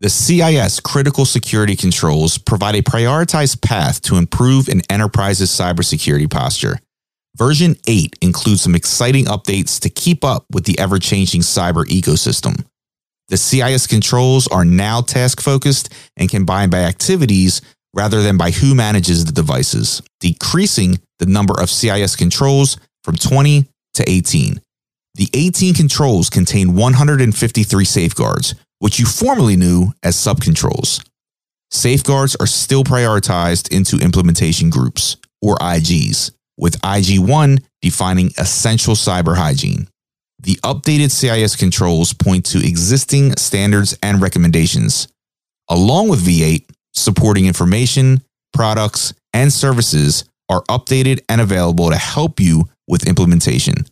The CIS critical security controls provide a prioritized path to improve an enterprise's cybersecurity posture. Version 8 includes some exciting updates to keep up with the ever changing cyber ecosystem. The CIS controls are now task focused and combined by activities rather than by who manages the devices, decreasing the number of CIS controls from 20 to 18. The 18 controls contain 153 safeguards, which you formerly knew as subcontrols. Safeguards are still prioritized into implementation groups, or IGs, with IG1 defining essential cyber hygiene. The updated CIS controls point to existing standards and recommendations, along with V8 supporting information, products, and services are updated and available to help you with implementation.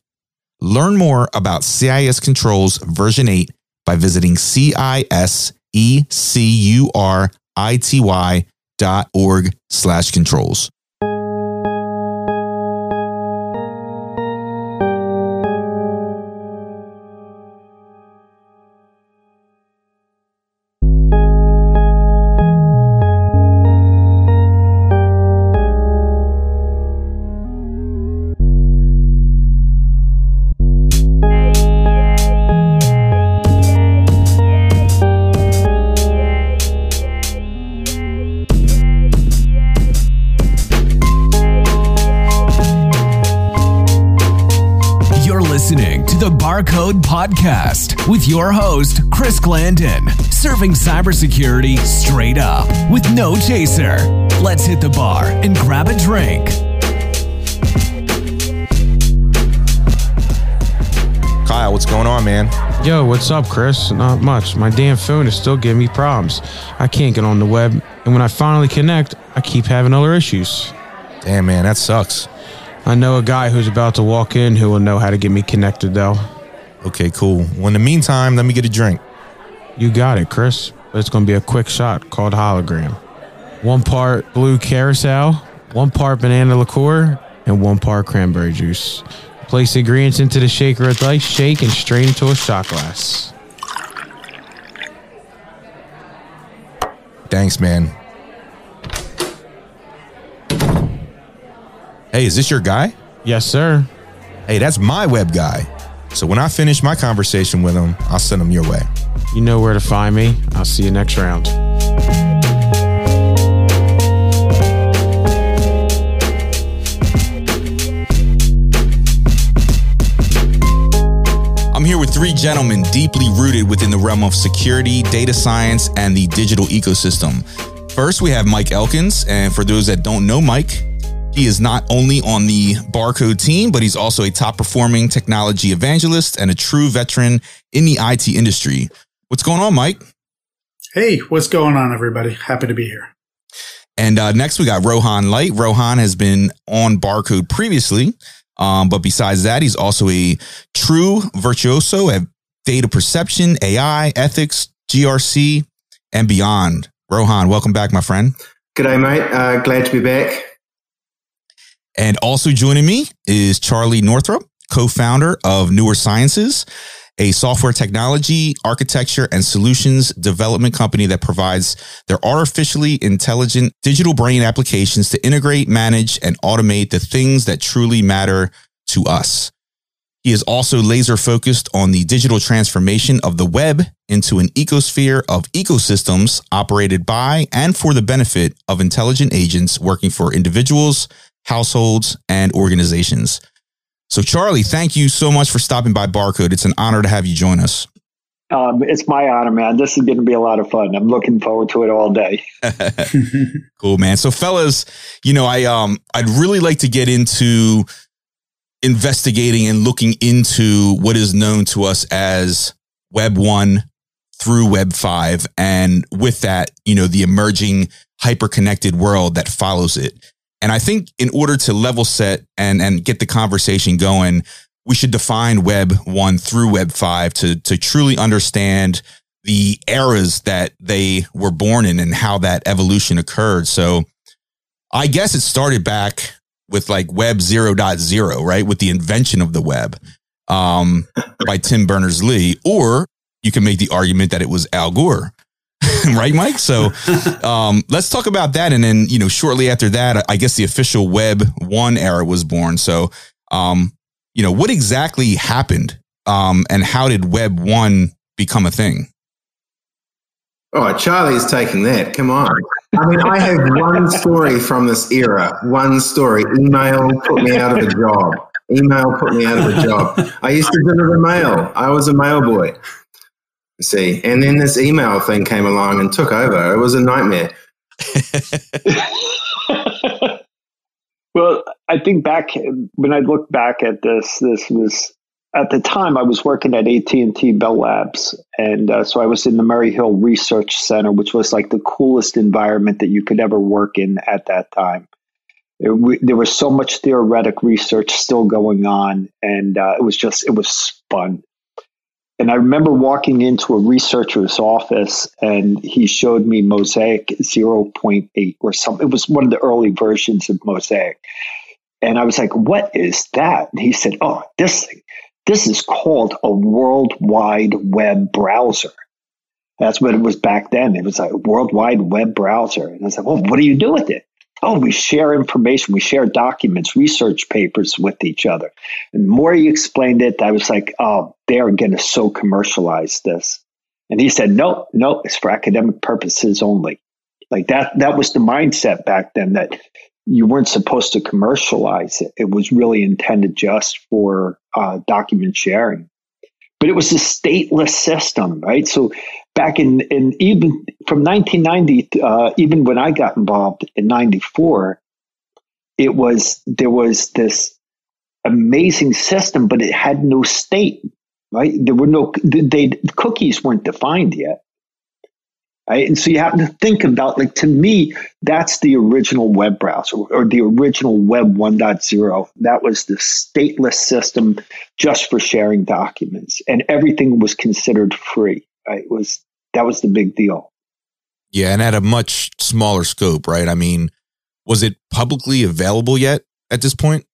Learn more about CIS Controls version 8 by visiting cisecurity.org slash controls. With your host, Chris Glanden, serving cybersecurity straight up with no chaser. Let's hit the bar and grab a drink. Kyle, what's going on, man? Yo, what's up, Chris? Not much. My damn phone is still giving me problems. I can't get on the web, and when I finally connect, I keep having other issues. Damn, man, that sucks. I know a guy who's about to walk in who will know how to get me connected, though. Okay, cool. Well, in the meantime, let me get a drink. You got it, Chris. It's going to be a quick shot called hologram. One part blue curaçao, one part banana liqueur, and one part cranberry juice. Place the ingredients into the shaker with ice, shake, and strain into a shot glass. Thanks, man. Hey, is this your guy? Yes, sir. Hey, that's my web guy. So when I finish my conversation with him, I'll send him your way. You know where to find me. I'll see you next round. I'm here with three gentlemen deeply rooted within the realm of security, data science, and the digital ecosystem. First, we have Mike Elkins. And for those that don't know Mike, he is not only on the Barcode team, but he's also a top performing technology evangelist and a true veteran in the IT industry. What's going on, Mike? Hey, what's going on, everybody? Happy to be here. And uh, next, we got Rohan Light. Rohan has been on Barcode previously, um, but besides that, he's also a true virtuoso at data perception, AI, ethics, GRC, and beyond. Rohan, welcome back, my friend. G'day, mate. Uh, glad to be back. And also joining me is Charlie Northrup, co-founder of NeurSciences, a software technology, architecture, and solutions development company that provides their artificially intelligent digital brain applications to integrate, manage, and automate the things that truly matter to us. He is also laser focused on the digital transformation of the web into an ecosphere of ecosystems operated by and for the benefit of intelligent agents working for individuals, households, and organizations. So, Charlie, thank you so much for stopping by Barcode. It's an honor to have you join us. Um, it's my honor, man. This is going to be a lot of fun. I'm looking forward to it all day. cool, man. So, fellas, you know, I um, I'd really like to get into investigating and looking into what is known to us as Web One through Web Five, and with that, you know, the emerging hyper connected world that follows it. And I think in order to level set and, and get the conversation going, we should define web one through web five to, to truly understand the eras that they were born in and how that evolution occurred. So I guess it started back with like web 0.0, right? With the invention of the web, um, by Tim Berners-Lee, or you can make the argument that it was Al Gore. right, Mike? So um, let's talk about that. And then, you know, shortly after that, I guess the official Web 1 era was born. So, um, you know, what exactly happened um, and how did Web 1 become a thing? Oh, Charlie's taking that. Come on. I mean, I have one story from this era. One story. Email put me out of a job. Email put me out of a job. I used to deliver mail. I was a mail boy. See, and then this email thing came along and took over. It was a nightmare. well, I think back when I look back at this, this was at the time I was working at AT&T Bell Labs. And uh, so I was in the Murray Hill Research Center, which was like the coolest environment that you could ever work in at that time. It, there was so much theoretic research still going on. And uh, it was just, it was fun. And I remember walking into a researcher's office and he showed me Mosaic 0.8 or something. It was one of the early versions of Mosaic. And I was like, what is that? And he said, oh, this thing this is called a World Wide Web browser. That's what it was back then. It was a World Wide Web browser. And I was like, well, what do you do with it? Oh, we share information, we share documents, research papers with each other. And the more he explained it, I was like, oh, they are going to so commercialize this. And he said, no, no, it's for academic purposes only. Like that, that was the mindset back then that you weren't supposed to commercialize it. It was really intended just for uh, document sharing. But it was a stateless system, right? So back in, in even from 1990, uh, even when I got involved in 94, it was, there was this amazing system, but it had no state, right? There were no, they, cookies weren't defined yet. Right? And so you have to think about, like, to me, that's the original web browser or the original Web 1.0. That was the stateless system just for sharing documents, and everything was considered free. It was that was the big deal. Yeah, and at a much smaller scope, right? I mean, was it publicly available yet at this point?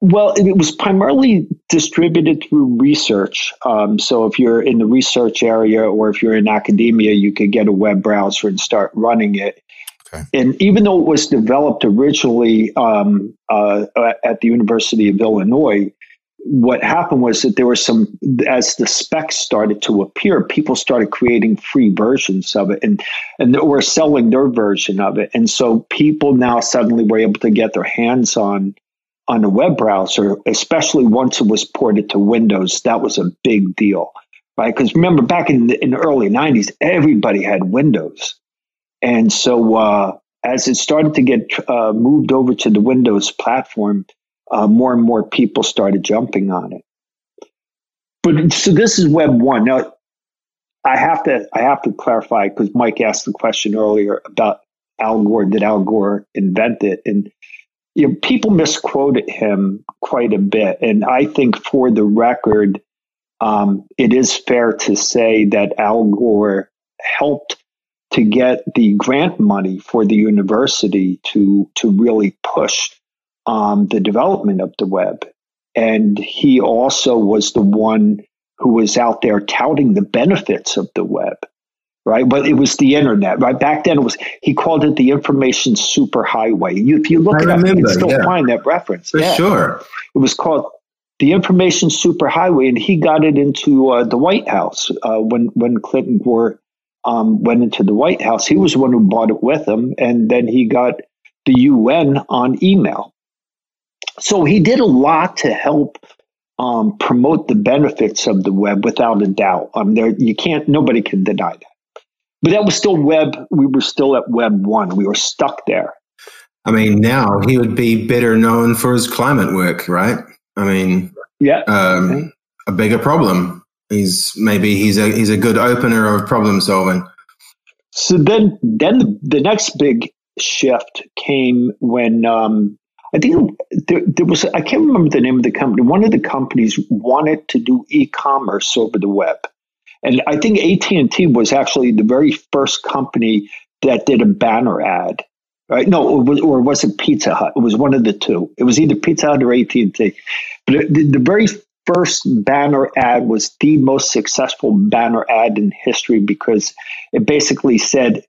Well, it was primarily distributed through research. Um, so if you're in the research area or if you're in academia, you could get a web browser and start running it. Okay. And even though it was developed originally um, uh, at the University of Illinois, what happened was that there were some, as the specs started to appear, people started creating free versions of it and, and were selling their version of it. And so people now suddenly were able to get their hands on on a web browser, especially once it was ported to Windows, that was a big deal, right? Because remember, back in the, in the early 90s, everybody had Windows. And so uh, as it started to get uh, moved over to the Windows platform, uh, more and more people started jumping on it. But so this is Web 1. Now, I have to I have to clarify because Mike asked the question earlier about Al Gore. Did Al Gore invent it? And you know, people misquoted him quite a bit. And I think for the record, um, it is fair to say that Al Gore helped to get the grant money for the university to, to really push um, the development of the web. And he also was the one who was out there touting the benefits of the web right? But it was the internet, right? Back then, it was he called it the information superhighway. You, if you look at it, you can still yeah. find that reference. For yeah. sure, it was called the information superhighway, and he got it into uh, the White House uh, when when Clinton Gore um, went into the White House. He was the one who bought it with him, and then he got the UN on email. So he did a lot to help um, promote the benefits of the web without a doubt. Um, there, you can't, nobody can deny that. But that was still web. We were still at web one. We were stuck there. I mean, now he would be better known for his climate work, right? I mean, yeah, um, okay. a bigger problem. He's maybe he's a he's a good opener of problem solving. So then, then the, the next big shift came when um, I think there, there, was I can't remember the name of the company. One of the companies wanted to do e-commerce over the web, and I think AT&T was actually the very first company that did a banner ad. Right? No, it was, or was it Pizza Hut? It was one of the two. It was either Pizza Hut or AT&T. But the, the very first banner ad was the most successful banner ad in history because it basically said,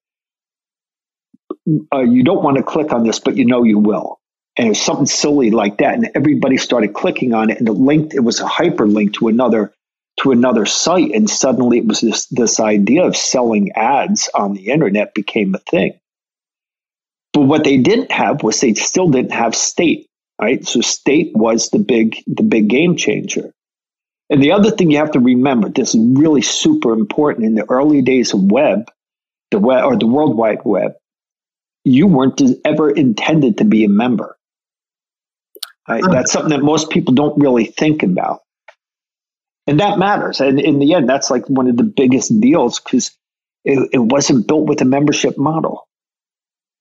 uh, you don't want to click on this, but you know you will. And it was something silly like that. And everybody started clicking on it and it linked, it was a hyperlink to another to another site. And suddenly it was this this idea of selling ads on the internet became a thing. But what they didn't have was they still didn't have state, right? So state was the big the big game changer. And the other thing you have to remember, this is really super important in the early days of web, the web or the World Wide Web, you weren't ever intended to be a member. Right? That's something that most people don't really think about. And that matters. And in the end, that's like one of the biggest deals because it, it wasn't built with a membership model.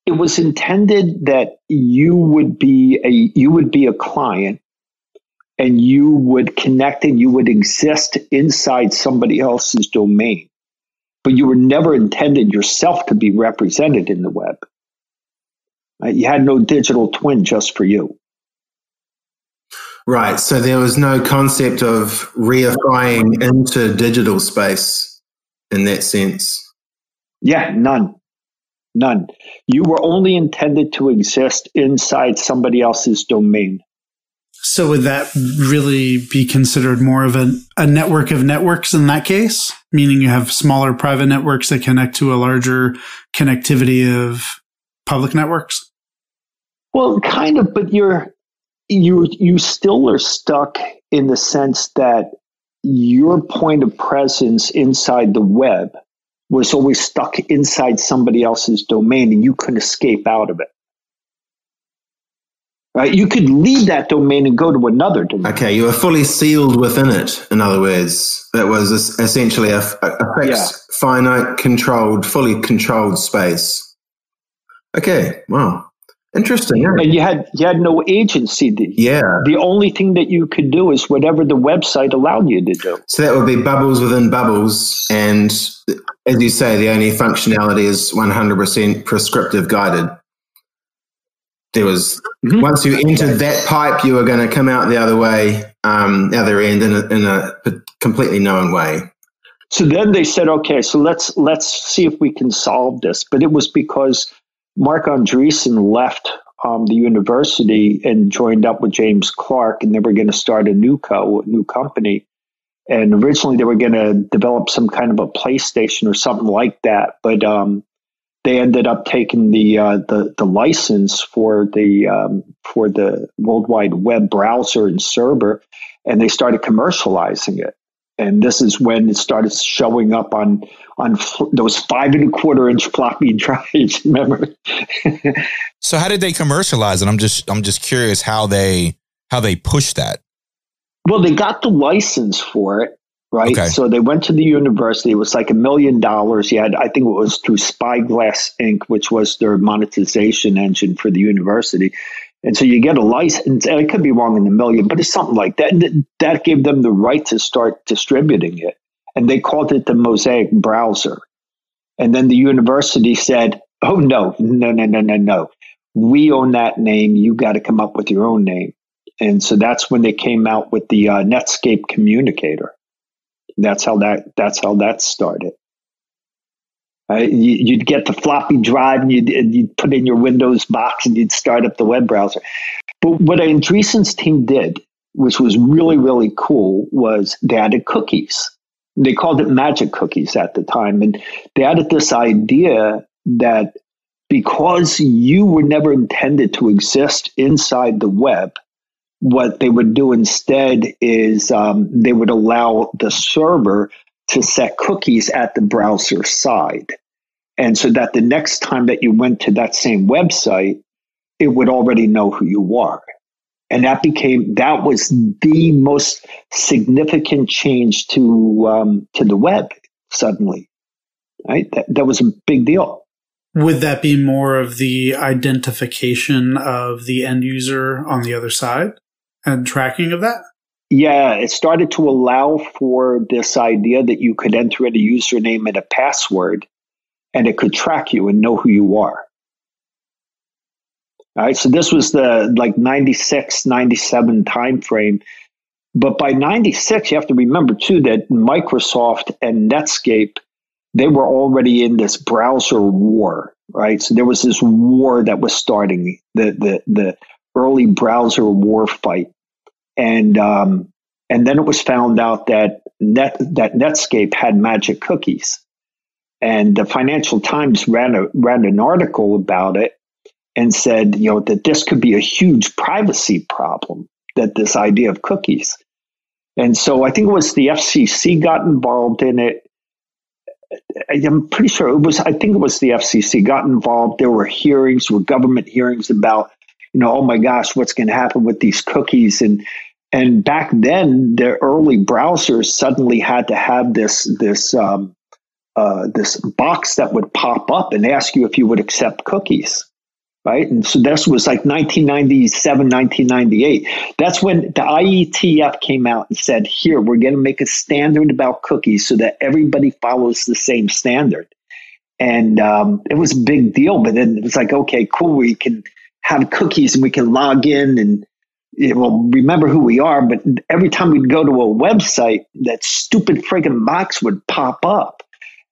It was intended that you would be a you would be a client and you would connect and you would exist inside somebody else's domain. But you were never intended yourself to be represented in the web. You had no digital twin just for you. Right. So there was no concept of reifying into digital space in that sense. Yeah, none. None. You were only intended to exist inside somebody else's domain. So would that really be considered more of a, a network of networks in that case? Meaning you have smaller private networks that connect to a larger connectivity of public networks? Well, kind of, but you're you you still are stuck in the sense that your point of presence inside the web was always stuck inside somebody else's domain and you couldn't escape out of it. Right? You could leave that domain and go to another domain. Okay, you were fully sealed within it. In other words, that was essentially a, a fixed, yeah. finite, controlled, fully controlled space. Okay, wow. Interesting. Yeah. And you had you had no agency. Yeah. The only thing that you could do is whatever the website allowed you to do. So that would be bubbles within bubbles, and as you say, the only functionality is one hundred percent prescriptive guided. There was mm-hmm. once you entered that pipe, you were going to come out the other way, um, the other end in a, in a completely known way. So then they said, okay, so let's let's see if we can solve this. But it was because Marc Andreessen left um, the university and joined up with James Clark, and they were going to start a new co, a new company. And originally, they were going to develop some kind of a PlayStation or something like that, but um, they ended up taking the uh, the, the license for the um, for the World Wide Web browser and server, and they started commercializing it and this is when it started showing up on on those five and a quarter inch floppy drives. Remember? so how did they commercialize it? I'm just I'm just curious how they how they pushed that. Well, they got the license for it, right? Okay. So they went to the university. It was like a million dollars. You had, I think it was through Spyglass Inc., which was their monetization engine for the university. And so you get a license, and it could be wrong in the million, but it's something like that. That gave them the right to start distributing it. And they called it the Mosaic browser. And then the university said, oh, no, no, no, no, no, no. We own that name. You got to come up with your own name. And so that's when they came out with the uh, Netscape communicator. That's how that, that's how that started. You, would get the floppy drive and you'd, you'd, put in your Windows box and you'd start up the web browser. But what Andreessen's team did, which was really, really cool, was they added cookies. They called it magic cookies at the time. And they added this idea that because you were never intended to exist inside the web, what they would do instead is um, they would allow the server to set cookies at the browser side. And so that the next time that you went to that same website, it would already know who you are. And that became, that was the most significant change to, um, to the web suddenly, right? That, that was a big deal. Would that be more of the identification of the end user on the other side and tracking of that? Yeah, it started to allow for this idea that you could enter in a username and a password and it could track you and know who you are. All right, so this was the like 96, 97 time frame But by 96, you have to remember too that Microsoft and Netscape, they were already in this browser war, right? So there was this war that was starting, the, the, the early browser war fight. And, um, and then it was found out that Net, that Netscape had magic cookies. And the Financial Times ran a, ran an article about it and said, you know, that this could be a huge privacy problem, that this idea of cookies. And so I think it was the FCC got involved in it. I'm pretty sure it was, I think it was the FCC got involved. There were hearings, were government hearings about, you know, oh my gosh, what's going to happen with these cookies? And, and back then, the early browsers suddenly had to have this, this, um, uh, this box that would pop up and ask you if you would accept cookies right? And so this was like 1997, 1998. That's when the IETF came out and said, here, we're going to make a standard about cookies so that everybody follows the same standard. And um, it was a big deal, but then it was like, okay, cool, we can have cookies and we can log in and know, remember who we are. But every time we'd go to a website, that stupid friggin' box would pop up.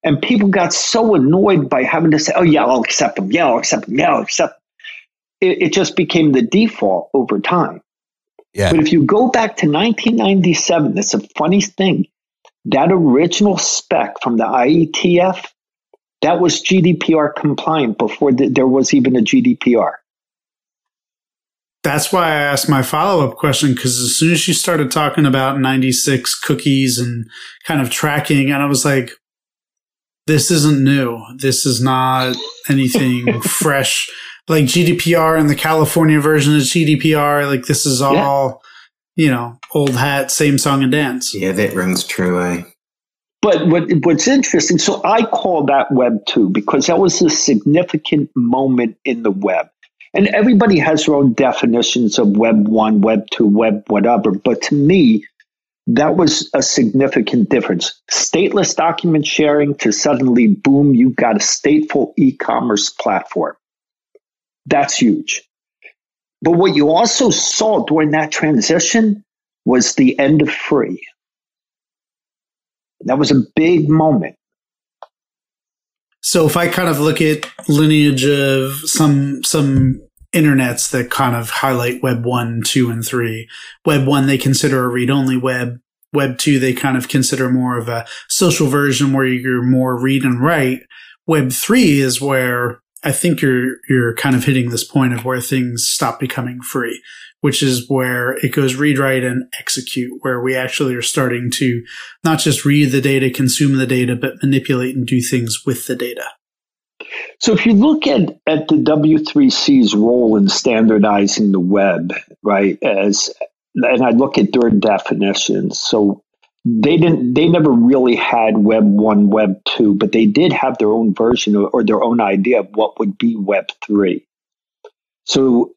And people got so annoyed by having to say, oh, yeah, I'll accept them. Yeah, I'll accept them. Yeah, I'll accept it, it just became the default over time. Yeah. But if you go back to 1997, that's a funny thing. That original spec from the IETF, that was GDPR compliant before the, there was even a GDPR. That's why I asked my follow up question because as soon as you started talking about 96 cookies and kind of tracking, and I was like, this isn't new. This is not anything fresh like GDPR and the California version of GDPR. Like this is all, yeah. you know, old hat, same song and dance. Yeah, that rings true, eh? But what, what's interesting, so I call that Web 2 because that was a significant moment in the web. And everybody has their own definitions of Web 1, Web 2, Web whatever. But to me, that was a significant difference. Stateless document sharing to suddenly, boom, you've got a stateful e commerce platform. That's huge. But what you also saw during that transition was the end of free. That was a big moment. So if I kind of look at lineage of some some internets that kind of highlight web 1, 2 and 3, web 1 they consider a read-only web, web 2 they kind of consider more of a social version where you're more read and write. Web 3 is where I think you're you're kind of hitting this point of where things stop becoming free, which is where it goes read, write, and execute, where we actually are starting to not just read the data, consume the data, but manipulate and do things with the data. So if you look at, at the W3C's role in standardizing the web, right, as and I look at their definitions. So they didn't they never really had web 1 web 2 but they did have their own version or their own idea of what would be web 3 so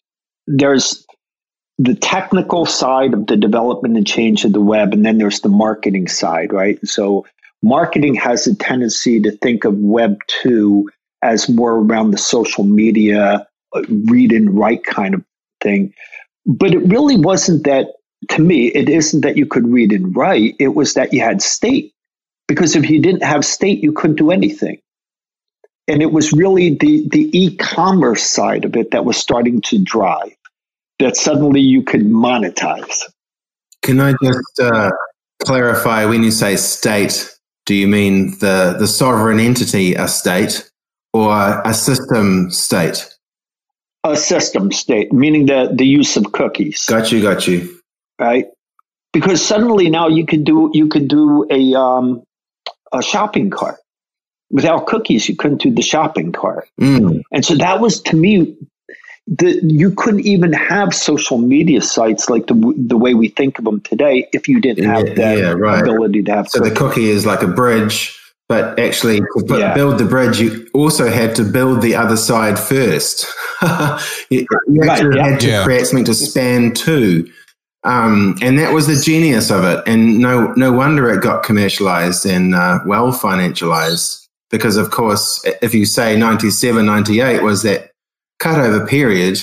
there's the technical side of the development and change of the web and then there's the marketing side right? So marketing has a tendency to think of web 2 as more around the social media uh, read and write kind of thing. But it really wasn't that to me, it isn't that you could read and write, it was that you had state. Because if you didn't have state, you couldn't do anything. And it was really the, the e commerce side of it that was starting to drive, that suddenly you could monetize. Can I just uh, clarify when you say state, do you mean the, the sovereign entity, a state, or a system state? A system state, meaning the, the use of cookies. Got you, got you right? Because suddenly now you could do you could do a um, a shopping cart without cookies. You couldn't do the shopping cart, mm. and so that was to me. The, you couldn't even have social media sites like the the way we think of them today if you didn't have yeah, that yeah, right. ability to have. So cookies. the cookie is like a bridge, but actually to put, yeah. build the bridge, you also had to build the other side first. you, you actually right, had to create something to span to. Um, and that was the genius of it. And no, no wonder it got commercialized and uh, well financialized. Because, of course, if you say 97, 98 was that cutover period,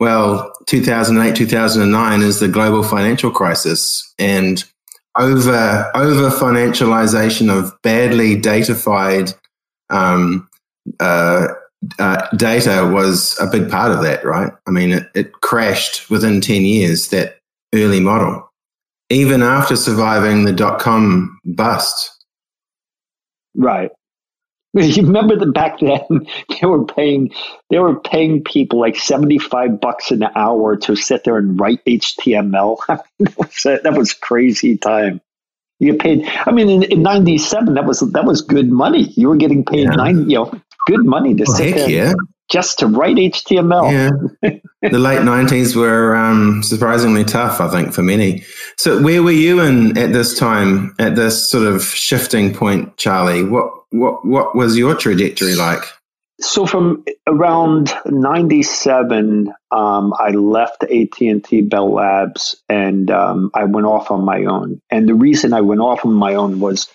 well, 2008, 2009 is the global financial crisis and over over financialization of badly datafied um, uh, uh, data was a big part of that, right? I mean, it, it crashed within 10 years, that early model, even after surviving the dot com bust. Right. You remember that back then they were paying they were paying people like seventy five bucks an hour to sit there and write HTML. that, was, that was crazy time. You paid. I mean, in, in '97, that was that was good money. You were getting paid yeah. nine, you know, good money to well, sit there yeah. Just to write HTML. Yeah. the late '90s were um, surprisingly tough, I think, for many. So, where were you in at this time, at this sort of shifting point, Charlie? What what what was your trajectory like? So from around '97, um, I left AT and T Bell Labs, and um, I went off on my own. And the reason I went off on my own was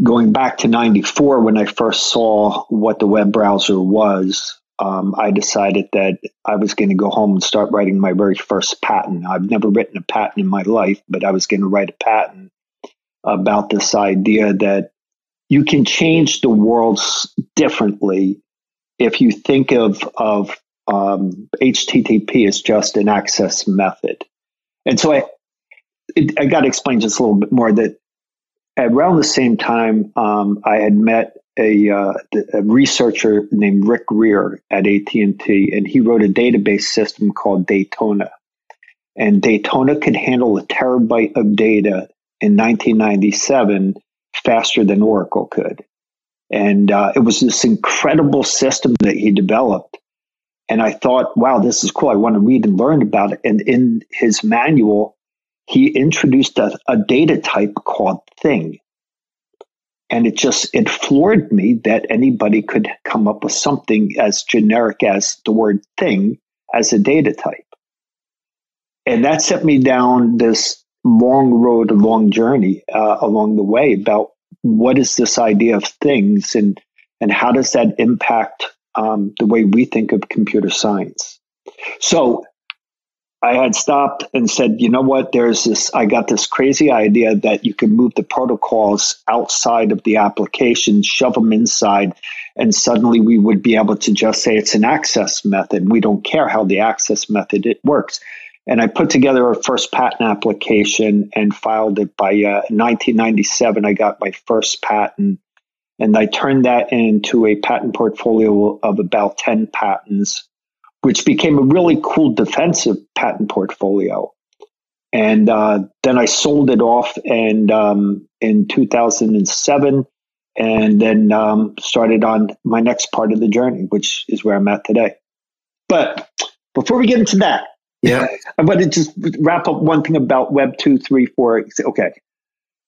going back to '94 when I first saw what the web browser was. Um, I decided that I was going to go home and start writing my very first patent. I've never written a patent in my life, but I was going to write a patent about this idea that you can change the world differently if you think of of um, HTTP as just an access method. And so I it, I got to explain just a little bit more that around the same time um, I had met a, uh, a, researcher named Rick Greer at AT&T, and he wrote a database system called Daytona. And Daytona could handle a terabyte of data in 1997 faster than Oracle could. And uh, it was this incredible system that he developed. And I thought, wow, this is cool. I want to read and learn about it. And in his manual, he introduced a, a data type called thing. And it just, it floored me that anybody could come up with something as generic as the word thing as a data type. And that set me down this long road, a long journey uh, along the way about what is this idea of things and and how does that impact um, the way we think of computer science. So I had stopped and said, you know what? There's this. I got this crazy idea that you can move the protocols outside of the application, shove them inside, and suddenly we would be able to just say it's an access method. We don't care how the access method it works. And I put together a first patent application and filed it by uh, 1997. I got my first patent and I turned that into a patent portfolio of about 10 patents, which became a really cool defensive patent portfolio. And uh, then I sold it off and um, in 2007 and then um, started on my next part of the journey, which is where I'm at today. But before we get into that, yeah. I want to just wrap up one thing about Web 2, 3, 4. Okay.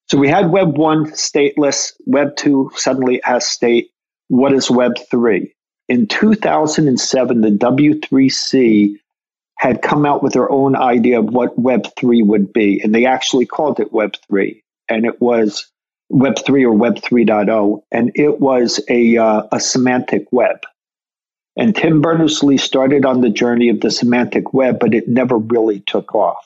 So we had Web 1 stateless, Web 2 suddenly has state. What is Web 3? In 2007, the W3C had come out with their own idea of what Web 3 would be, and they actually called it Web 3. And it was Web 3 or Web 3.0, and it was a, uh, a semantic web. And Tim Berners Lee started on the journey of the semantic web, but it never really took off.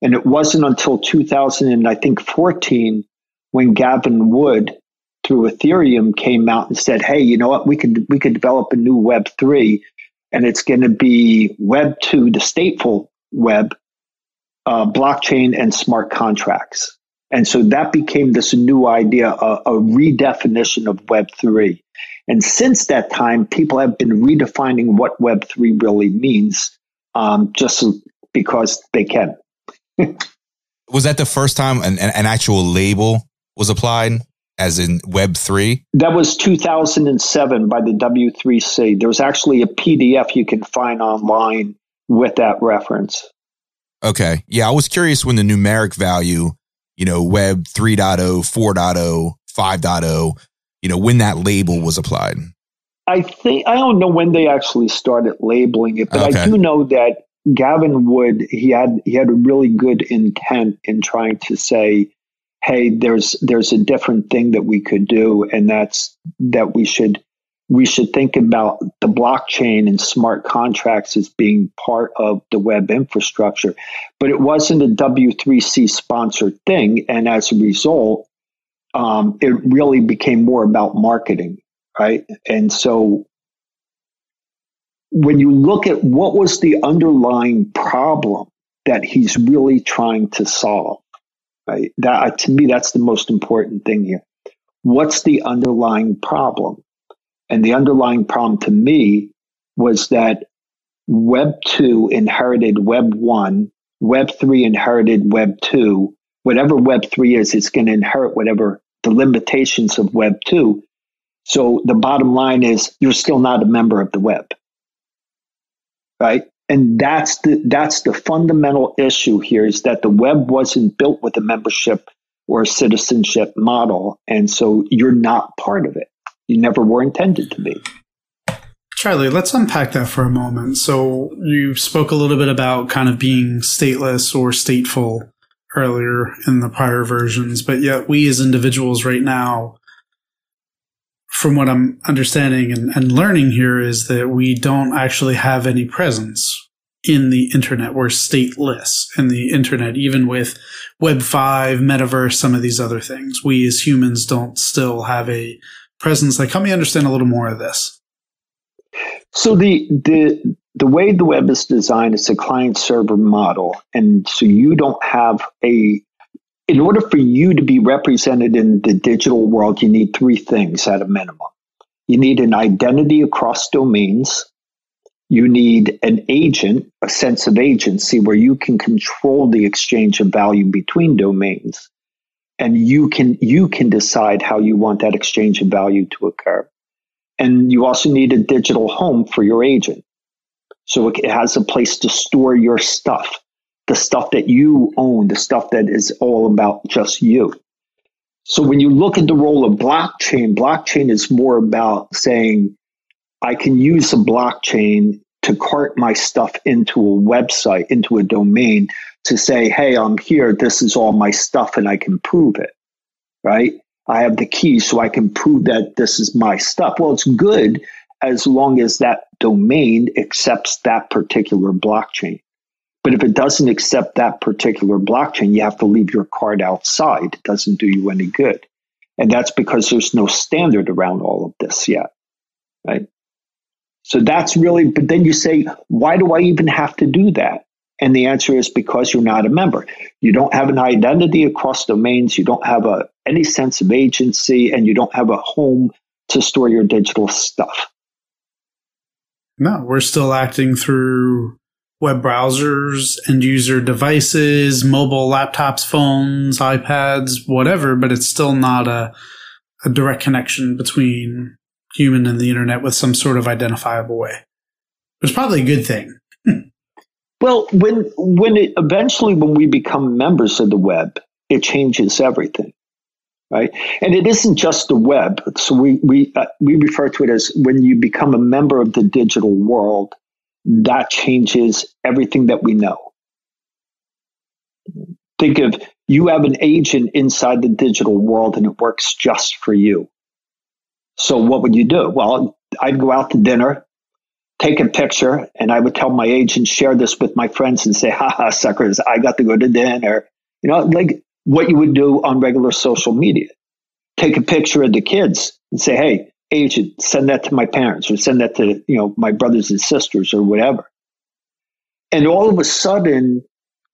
And it wasn't until 2000 and I think 14 when Gavin Wood through Ethereum came out and said, "Hey, you know what? We could we could develop a new Web three, and it's going to be Web two, the stateful web, uh, blockchain, and smart contracts." And so that became this new idea, a, a redefinition of Web three. And since that time, people have been redefining what Web3 really means um, just because they can. was that the first time an, an actual label was applied? As in Web 3? That was 2007 by the W3C. There's actually a PDF you can find online with that reference. Okay. Yeah, I was curious when the numeric value, you know, Web 3.0, 4.0, 5.0 you know, when that label was applied? I think I don't know when they actually started labeling it, but okay. I do know that Gavin Wood he had he had a really good intent in trying to say, hey, there's there's a different thing that we could do, and that's that we should we should think about the blockchain and smart contracts as being part of the web infrastructure. But it wasn't a W3C sponsored thing. And as a result, um, it really became more about marketing, right? And so when you look at what was the underlying problem that he's really trying to solve, right? That uh, to me, that's the most important thing here. What's the underlying problem? And the underlying problem to me was that Web 2 inherited Web 1, Web 3 inherited Web 2. Whatever Web 3 is, it's going to inherit whatever the limitations of Web 2. So the bottom line is you're still not a member of the web. Right? And that's the that's the fundamental issue here is that the web wasn't built with a membership or a citizenship model. And so you're not part of it. You never were intended to be. Charlie, let's unpack that for a moment. So you spoke a little bit about kind of being stateless or stateful earlier in the prior versions, but yet we as individuals right now, from what I'm understanding and, and learning here, is that we don't actually have any presence in the internet. We're stateless in the internet, even with Web 5, Metaverse, some of these other things. We as humans don't still have a presence. Like, help me understand a little more of this. So the the the way the web is designed is a client server model, and so you don't have a. In order for you to be represented in the digital world, you need three things at a minimum. You need an identity across domains. You need an agent, a sense of agency where you can control the exchange of value between domains. And you can, you can decide how you want that exchange of value to occur. And you also need a digital home for your agent. So it has a place to store your stuff, the stuff that you own, the stuff that is all about just you. So when you look at the role of blockchain, blockchain is more about saying, I can use a blockchain to cart my stuff into a website, into a domain to say, Hey, I'm here. This is all my stuff and I can prove it. Right. I have the key so I can prove that this is my stuff. Well, it's good as long as that domain accepts that particular blockchain. But if it doesn't accept that particular blockchain, you have to leave your card outside. It doesn't do you any good. And that's because there's no standard around all of this yet. Right. So that's really, but then you say, why do I even have to do that? And the answer is because you're not a member. You don't have an identity across domains. You don't have a, any sense of agency and you don't have a home to store your digital stuff. No, we're still acting through web browsers, end user devices, mobile laptops, phones, iPads, whatever, but it's still not a, a direct connection between human and the internet with some sort of identifiable way. It's probably a good thing. well, when when it eventually when we become members of the web, it changes everything right? And it isn't just the web. So we we uh, we refer to it as when you become a member of the digital world, that changes everything that we know. Think of you have an agent inside the digital world and it works just for you. So what would you do? Well, I'd go out to dinner, take a picture, and I would tell my agent, share this with my friends and say, ha ha, suckers, I got to go to dinner. You know, like what you would do on regular social media. Take a picture of the kids and say, hey, agent, send that to my parents or send that to, you know, my brothers and sisters or whatever. And all of a sudden,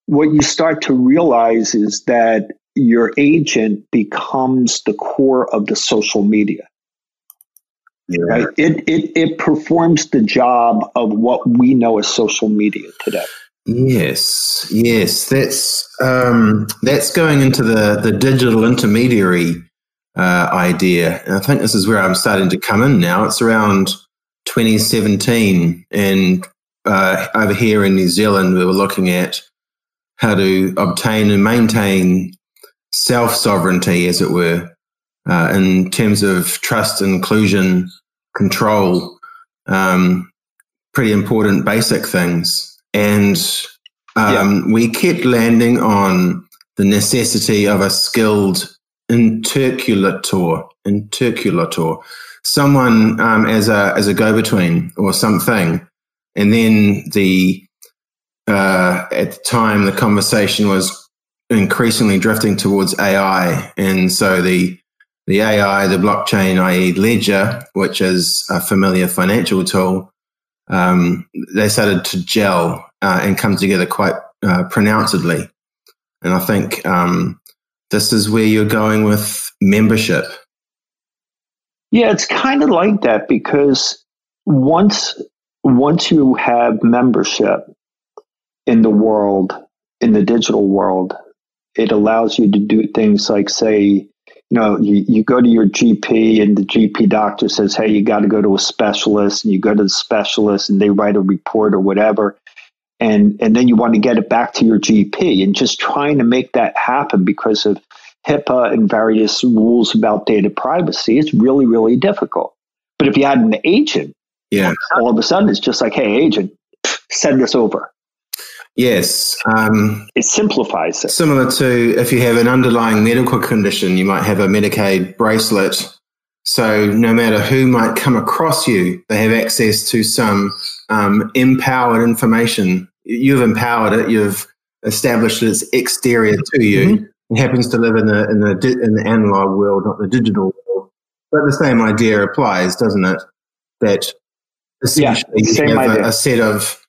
what you start to realize is that your agent becomes the core of the social media. Yeah. Right? It, it, it performs the job of what we know as social media today. Yes, yes, that's um, that's going into the the digital intermediary uh, idea. And I think this is where I'm starting to come in now. It's around 2017, and uh, over here in New Zealand, we were looking at how to obtain and maintain self sovereignty, as it were, uh, in terms of trust, inclusion, control. Um, pretty important basic things and um, yeah. we kept landing on the necessity of a skilled interculator. Interculator. someone um, as a as a go between or something, and then the uh, at the time the conversation was increasingly drifting towards AI, and so the the AI, the blockchain, i.e., Ledger, which is a familiar financial tool, um, they started to gel uh, and come together quite uh, pronouncedly. And I think um, this is where you're going with membership. Yeah, it's kind of like that because once once you have membership in the world, in the digital world, it allows you to do things like say know, you, you go to your GP and the GP doctor says, Hey, you got to go to a specialist and you go to the specialist and they write a report or whatever. And, and then you want to get it back to your GP and just trying to make that happen because of HIPAA and various rules about data privacy. It's really, really difficult. But if you had an agent, yeah, all of a sudden it's just like, Hey, agent, send this over. Yes. Um, it simplifies it. Similar to if you have an underlying medical condition, you might have a MedicAlert bracelet. So no matter who might come across you, they have access to some um, empowered information. You've empowered it. You've established its exterior to you. Mm-hmm. It happens to live in the in the in the analog world, not the digital world. But the same idea applies, doesn't it? That essentially yeah, you have a, a set of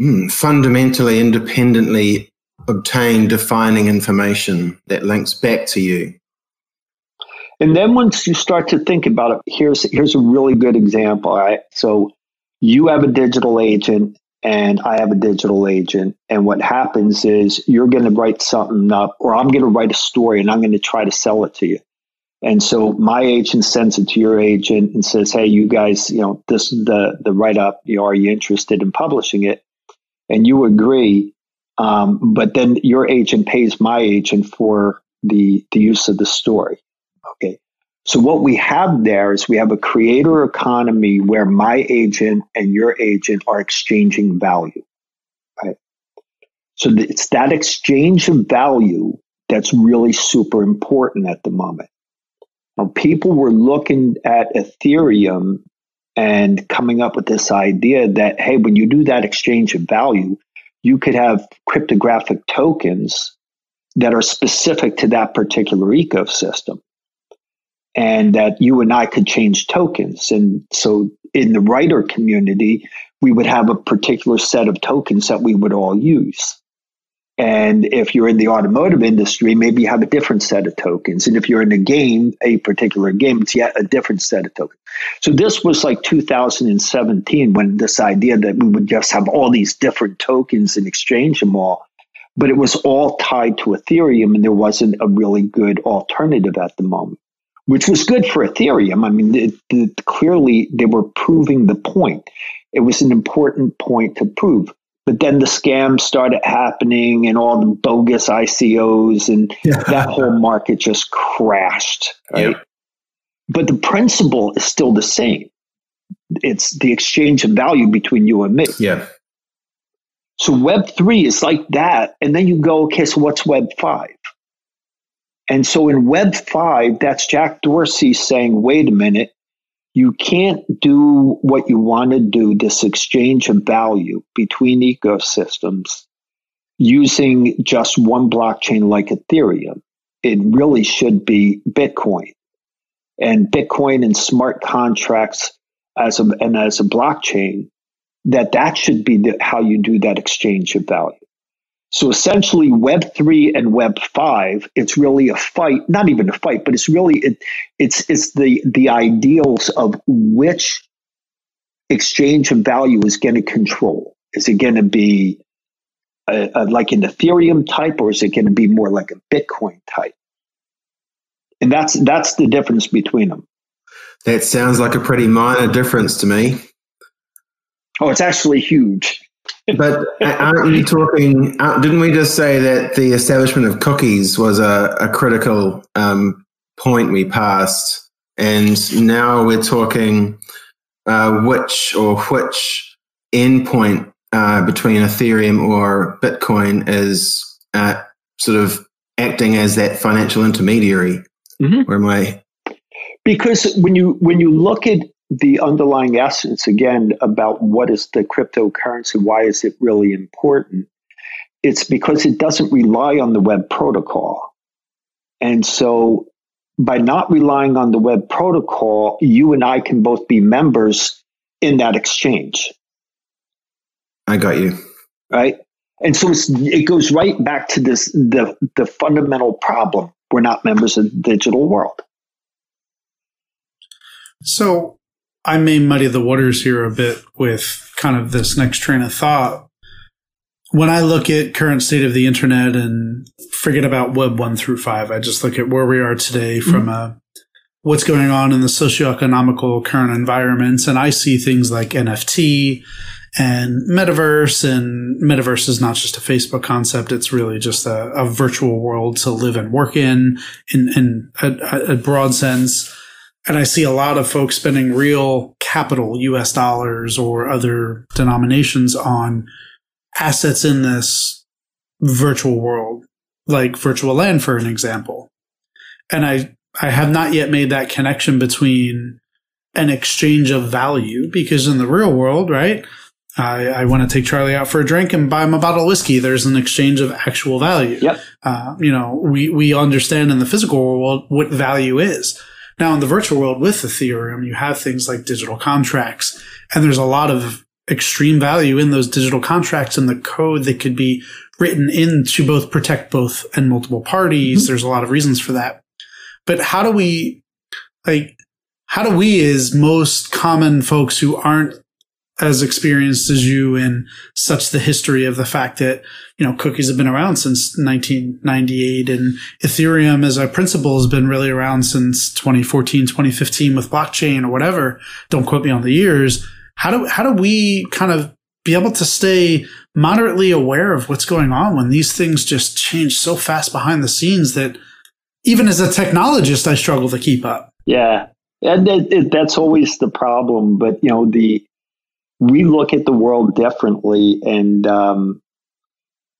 mm, fundamentally independently obtain defining information that links back to you. And then once you start to think about it, here's here's a really good example. Right? So you have a digital agent and I have a digital agent. And what happens is you're going to write something up, or I'm going to write a story and I'm going to try to sell it to you. And so my agent sends it to your agent and says, Hey, you guys, you know, this is the, the write up. You know, are you interested in publishing it? And you agree, um, but then your agent pays my agent for the the use of the story. Okay. So what we have there is we have a creator economy where my agent and your agent are exchanging value. Right. So it's that exchange of value that's really super important at the moment. Now, people were looking at Ethereum and coming up with this idea that, hey, when you do that exchange of value, you could have cryptographic tokens that are specific to that particular ecosystem. And that you and I could change tokens. And so in the writer community, we would have a particular set of tokens that we would all use. And if you're in the automotive industry, maybe you have a different set of tokens. And if you're in a game, a particular game, it's yet a different set of tokens. So this was like 2017 when this idea that we would just have all these different tokens and exchange them all, but it was all tied to Ethereum and there wasn't a really good alternative at the moment, which was good for Ethereum. I mean, it, it, clearly they were proving the point. It was an important point to prove but then the scams started happening and all the bogus ICOs and yeah. that whole market just crashed. Right. Yeah. But the principle is still the same. It's the exchange of value between you and me. Yeah. So Web three is like that. And then you go, okay, so what's Web five? And so in Web five, that's Jack Dorsey saying, wait a minute, you can't do what you want to do, this exchange of value between ecosystems using just one blockchain like Ethereum. It really should be Bitcoin. And Bitcoin and smart contracts as a, and as a blockchain, that that should be the, how you do that exchange of value. So essentially, Web three and Web five, it's really a fight. Not even a fight, but it's really it, it's it's the the ideals of which exchange of value is going to control. Is it going to be a, a, like an Ethereum type, or is it going to be more like a Bitcoin type? And that's that's the difference between them. That sounds like a pretty minor difference to me. Oh, it's actually huge but aren't you talking? Didn't we just say that the establishment of cookies was a, a critical um, point we passed, and now we're talking uh, which or which endpoint uh, between Ethereum or Bitcoin is uh, sort of acting as that financial intermediary. Mm-hmm. Where am I? because when you when you look at the underlying essence again about what is the cryptocurrency, why is it really important? It's because it doesn't rely on the web protocol. And so by not relying on the web protocol, you and I can both be members in that exchange. I got you. Right. And so it goes right back to this the, the fundamental problem. We're not members of the digital world. So I may muddy the waters here a bit with kind of this next train of thought. When I look at current state of the internet and forget about web one through five, I just look at where we are today from mm-hmm. a what's going on in the socioeconomical current environments. And I see things like NFT and metaverse and metaverse is not just a Facebook concept. It's really just a, a virtual world to live and work in, in, in a, a broad sense. And I see a lot of folks spending real capital, US dollars or other denominations on assets in this virtual world, like virtual land, for an example. And I, I have not yet made that connection between an exchange of value because in the real world, right? I, I want to take Charlie out for a drink and buy him a bottle of whiskey. There's an exchange of actual value. Yep. Uh, you know, we, we understand in the physical world what value is. Now in the virtual world with Ethereum, you have things like digital contracts and there's a lot of extreme value in those digital contracts and the code that could be written in to both protect both and multiple parties. Mm-hmm. There's a lot of reasons for that. But how do we, like, how do we as most common folks who aren't as experienced as you in such the history of the fact that, you know, cookies have been around since 1998 and Ethereum as a principle has been really around since 2014, 2015 with blockchain or whatever. Don't quote me on the years. How do, how do we kind of be able to stay moderately aware of what's going on when these things just change so fast behind the scenes that even as a technologist, I struggle to keep up. Yeah. And it, that's always the problem. But, you know, the, we look at the world differently and um,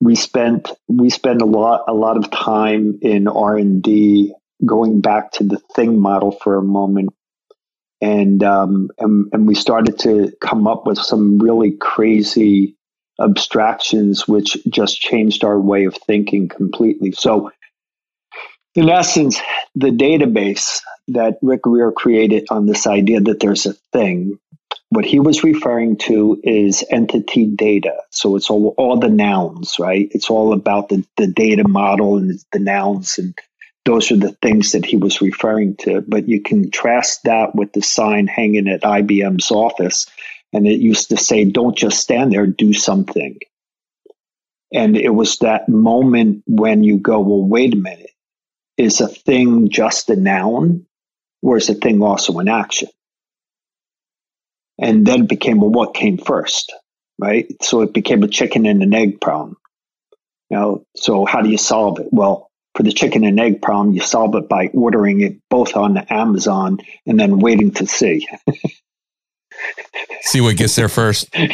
we spent we spend a lot a lot of time in r&d going back to the thing model for a moment. And um, and, and we started to come up with some really crazy abstractions which just changed our way of thinking completely. So in essence the database that rick Riordan created on this idea that there's a thing what he was referring to is entity data. So it's all, all the nouns, right? It's all about the, the data model and the nouns. And those are the things that he was referring to. But you contrast that with the sign hanging at IBM's office. And it used to say, don't just stand there, do something. And it was that moment when you go, well, wait a minute. Is a thing just a noun or is a thing also an action? And then it became, well, what came first? Right. So it became a chicken and an egg problem. You know, so how do you solve it? Well, for the chicken and egg problem, you solve it by ordering it both on Amazon and then waiting to see. see what gets there first. but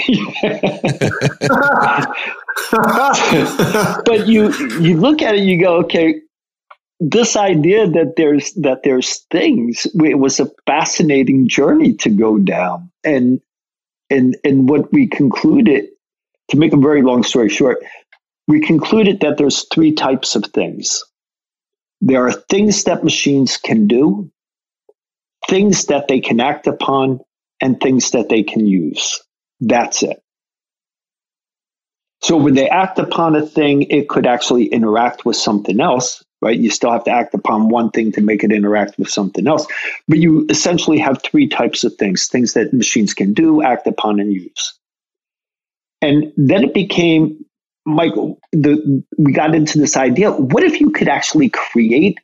you you look at it, you go, okay, this idea that there's that there's things it was a fascinating journey to go down. And and and what we concluded to make a very long story short we concluded that there's three types of things. There are things that machines can do things that they can act upon and things that they can use. That's it. So when they act upon a thing it could actually interact with something else right? You still have to act upon one thing to make it interact with something else. But you essentially have three types of things things that machines can do, act upon, and use. And then it became, Michael, the, we got into this idea what if you could actually create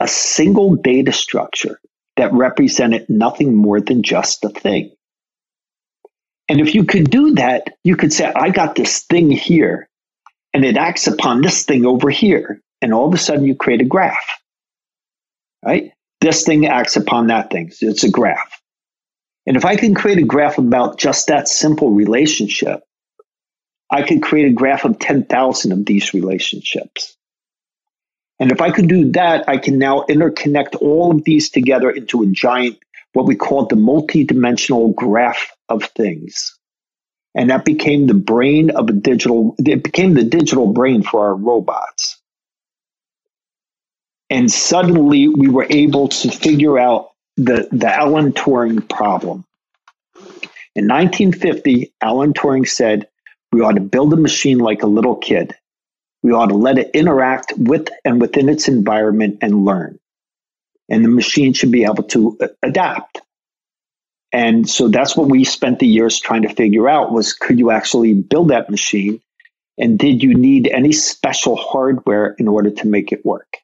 a single data structure that represented nothing more than just a thing? And if you could do that, you could say, I got this thing here, and it acts upon this thing over here and all of a sudden you create a graph, right? This thing acts upon that thing. So it's a graph. And if I can create a graph about just that simple relationship, I could create a graph of 10,000 of these relationships. And if I could do that, I can now interconnect all of these together into a giant, what we call the multidimensional graph of things. And that became the brain of a digital, it became the digital brain for our robots. And suddenly we were able to figure out the, the Alan Turing problem. In 1950, Alan Turing said, we ought to build a machine like a little kid. We ought to let it interact with and within its environment and learn. And the machine should be able to uh, adapt. And so that's what we spent the years trying to figure out was could you actually build that machine? And did you need any special hardware in order to make it work?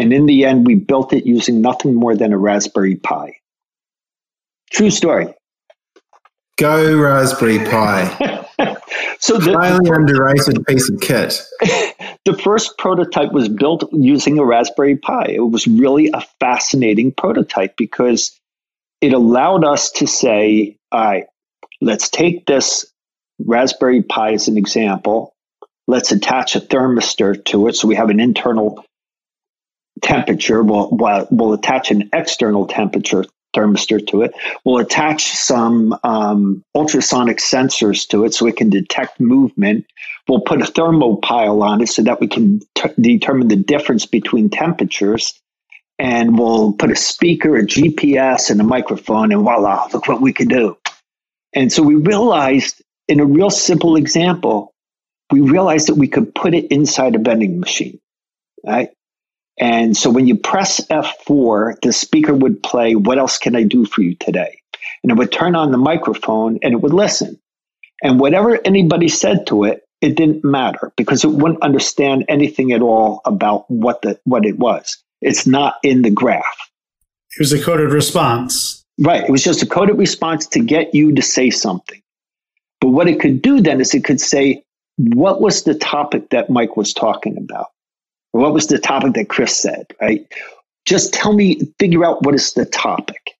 And in the end, we built it using nothing more than a Raspberry Pi. True story. Go Raspberry Pi. so the highly underrated piece of kit. the first prototype was built using a Raspberry Pi. It was really a fascinating prototype because it allowed us to say, all right, let's take this Raspberry Pi as an example. Let's attach a thermistor to it so we have an internal temperature. We'll, we'll attach an external temperature thermistor to it. We'll attach some um, ultrasonic sensors to it so it can detect movement. We'll put a thermopile on it so that we can t- determine the difference between temperatures. And we'll put a speaker, a GPS, and a microphone, and voila, look what we can do. And so we realized, in a real simple example, we realized that we could put it inside a vending machine, right? And so when you press F4, the speaker would play, What else can I do for you today? And it would turn on the microphone and it would listen. And whatever anybody said to it, it didn't matter because it wouldn't understand anything at all about what the what it was. It's not in the graph. It was a coded response. Right. It was just a coded response to get you to say something. But what it could do then is it could say, what was the topic that Mike was talking about? What was the topic that Chris said, right? Just tell me, figure out what is the topic.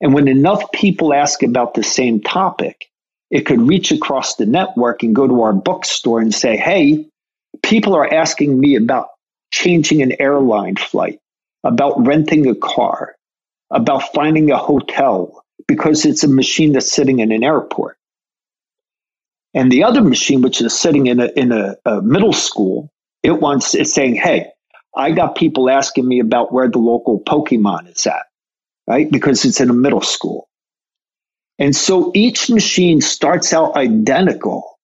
And when enough people ask about the same topic, it could reach across the network and go to our bookstore and say, hey, people are asking me about changing an airline flight, about renting a car, about finding a hotel, because it's a machine that's sitting in an airport. And the other machine, which is sitting in a, in a, a middle school, it wants it's saying, hey, I got people asking me about where the local Pokemon is at, right? Because it's in a middle school. And so each machine starts out identical,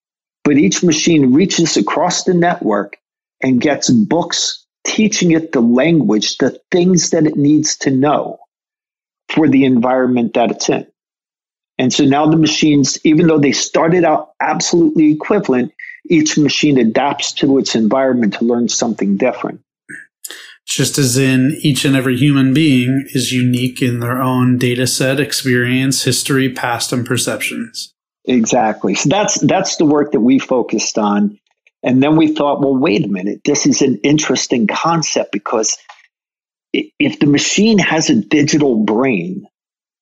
but each machine reaches across the network and gets books teaching it the language, the things that it needs to know for the environment that it's in. And so now the machines, even though they started out absolutely equivalent, each machine adapts to its environment to learn something different. Just as in each and every human being is unique in their own data set, experience, history, past, and perceptions. Exactly. So that's that's the work that we focused on. And then we thought, well, wait a minute, this is an interesting concept because if the machine has a digital brain,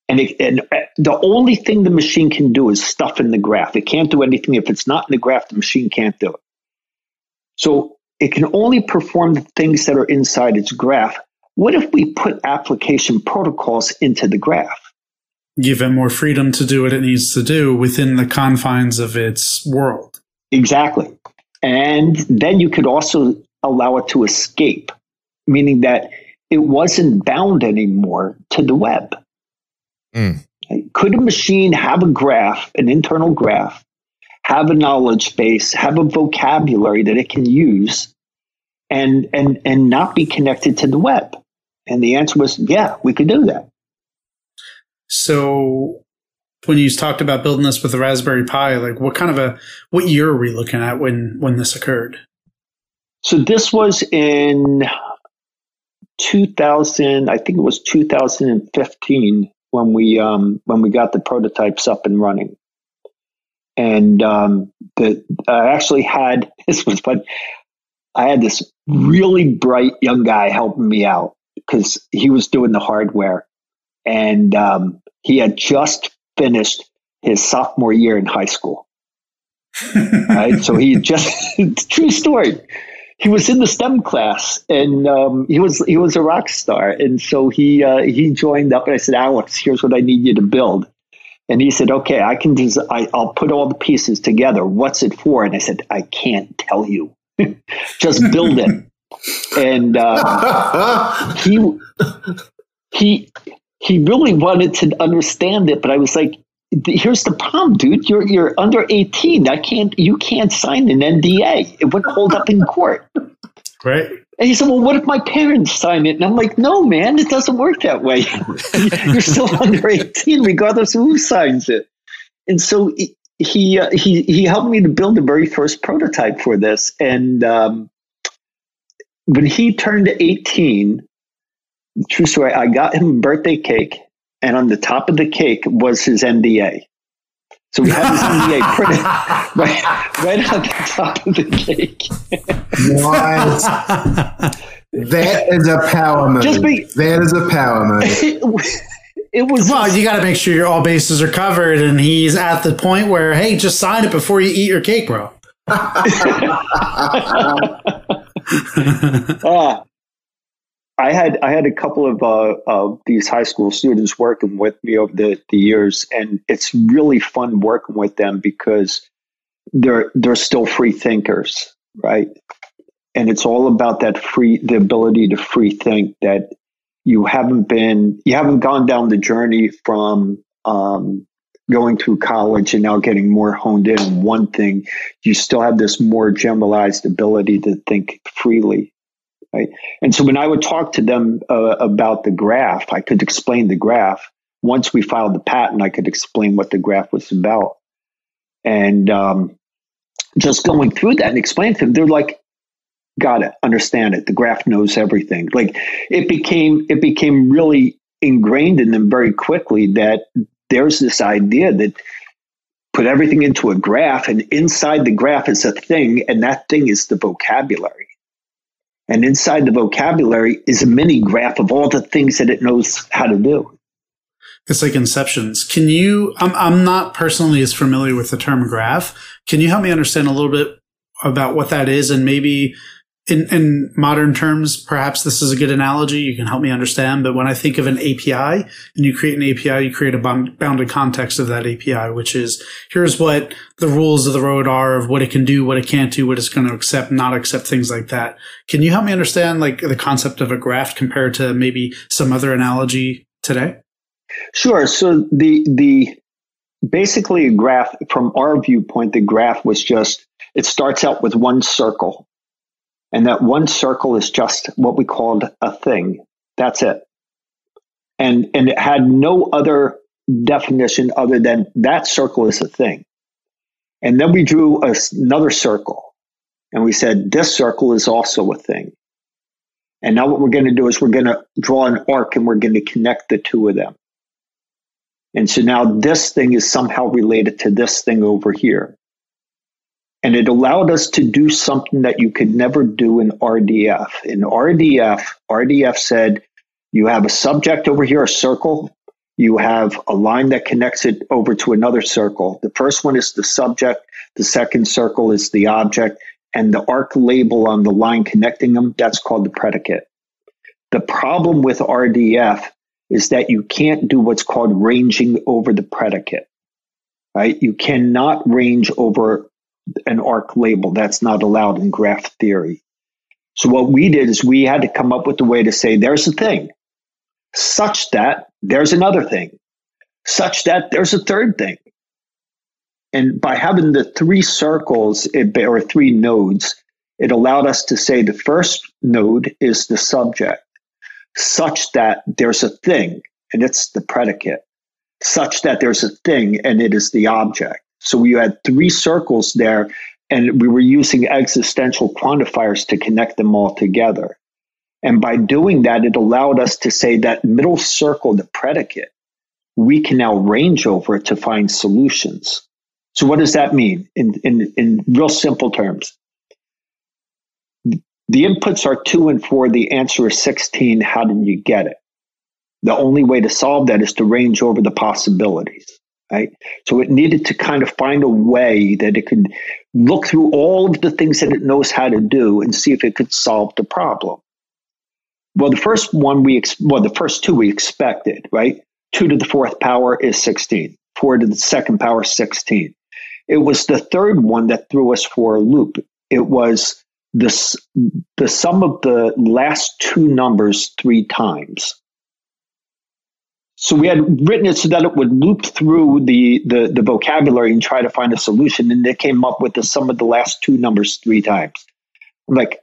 and, it, and uh, the only thing the machine can do is stuff in the graph. It can't do anything. If it's not in the graph, the machine can't do it. So it can only perform the things that are inside its graph. What if we put application protocols into the graph? Give it more freedom to do what it needs to do within the confines of its world. Exactly. And then you could also allow it to escape, meaning that it wasn't bound anymore to the web. Mm. Could a machine have a graph, an internal graph, have a knowledge base, have a vocabulary that it can use and and and not be connected to the web? And the answer was, yeah, we could do that. So when you talked about building this with the Raspberry Pi, like what kind of a what year are we looking at when when this occurred? So this was in 2000, I think it was 2015 when we um, when we got the prototypes up and running. And um, the I actually had this was fun. I had this really bright young guy helping me out because he was doing the hardware, and um, he had just finished his sophomore year in high school. right, so he just true story. He was in the STEM class, and um, he was he was a rock star, and so he uh, he joined up, and I said, Alex, here's what I need you to build, and he said, okay, I can des- I, I'll put all the pieces together. What's it for? And I said, I can't tell you, just build it. and uh, he he he really wanted to understand it, but I was like, here's the problem, dude. You're you're under 18. I can't you can't sign an NDA. It would hold up in court. Right. And he said, Well, what if my parents sign it? And I'm like, No, man, it doesn't work that way. You're still under 18, regardless of who signs it. And so he uh, he he helped me to build the very first prototype for this. And um, when he turned 18, true story, I got him a birthday cake and on the top of the cake was his NDA. So we had his NDA printed right, right on the top of the cake. What? that is a power move. Just be, that is a power move. It, it was well. You got to make sure your all bases are covered, and he's at the point where, hey, just sign it before you eat your cake, bro. uh, I had I had a couple of uh, uh, these high school students working with me over the, the years, and it's really fun working with them because they're they're still free thinkers, right? And it's all about that free the ability to free think that you haven't been you haven't gone down the journey from um, going through college and now getting more honed in on one thing. You still have this more generalized ability to think freely Right? And so when I would talk to them uh, about the graph, I could explain the graph. Once we filed the patent, I could explain what the graph was about. And um, just going through that and explaining to them, they're like, got it, understand it. The graph knows everything. Like it became, it became really ingrained in them very quickly that there's this idea that put everything into a graph and inside the graph is a thing and that thing is the vocabulary and inside the vocabulary is a mini graph of all the things that it knows how to do. It's like inceptions. Can you, I'm, I'm not personally as familiar with the term graph. Can you help me understand a little bit about what that is and maybe in, in modern terms, perhaps this is a good analogy. You can help me understand. But when I think of an API and you create an API, you create a bounded context of that API, which is here's what the rules of the road are of what it can do, what it can't do, what it's going to accept, not accept, things like that. Can you help me understand like the concept of a graph compared to maybe some other analogy today? Sure. So the, the, basically a graph from our viewpoint, the graph was just, it starts out with one circle and that one circle is just what we called a thing. That's it. And, and it had no other definition other than that circle is a thing. And then we drew a, another circle and we said, this circle is also a thing. And now what we're going to do is we're going to draw an arc and we're going to connect the two of them. And so now this thing is somehow related to this thing over here. And it allowed us to do something that you could never do in RDF. In RDF, RDF said you have a subject over here, a circle. You have a line that connects it over to another circle. The first one is the subject. The second circle is the object. And the arc label on the line connecting them, that's called the predicate. The problem with RDF is that you can't do what's called ranging over the predicate, right? You cannot range over an arc label. That's not allowed in graph theory. So what we did is we had to come up with a way to say there's a thing, such that there's another thing, such that there's a third thing. And by having the three circles or three nodes, it allowed us to say the first node is the subject, such that there's a thing, and it's the predicate, such that there's a thing, and it is the object. So we had three circles there, and we were using existential quantifiers to connect them all together. And by doing that, it allowed us to say that middle circle, the predicate, we can now range over to find solutions. So what does that mean in, in, in real simple terms? The inputs are two and four. The answer is 16. How did you get it? The only way to solve that is to range over the possibilities. Right? So it needed to kind of find a way that it could look through all of the things that it knows how to do and see if it could solve the problem. Well, the first one we, ex- well, the first two we expected, right? Two to the fourth power is 16. Four to the second power, 16. It was the third one that threw us for a loop. It was the, the sum of the last two numbers three times. So we had written it so that it would loop through the, the, the vocabulary and try to find a solution. And it came up with the sum of the last two numbers three times. I'm like,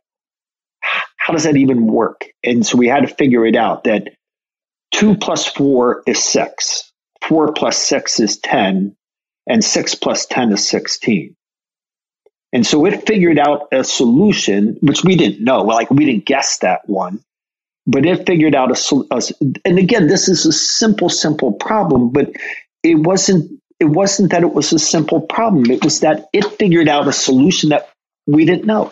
how does that even work? And so we had to figure it out that two plus four is six, four plus six is 10, and six plus 10 is 16. And so it figured out a solution, which we didn't know. Like we didn't guess that one, but it figured out a, a and again, this is a simple, simple problem, but it wasn't, it wasn't that it was a simple problem. It was that it figured out a solution that we didn't know.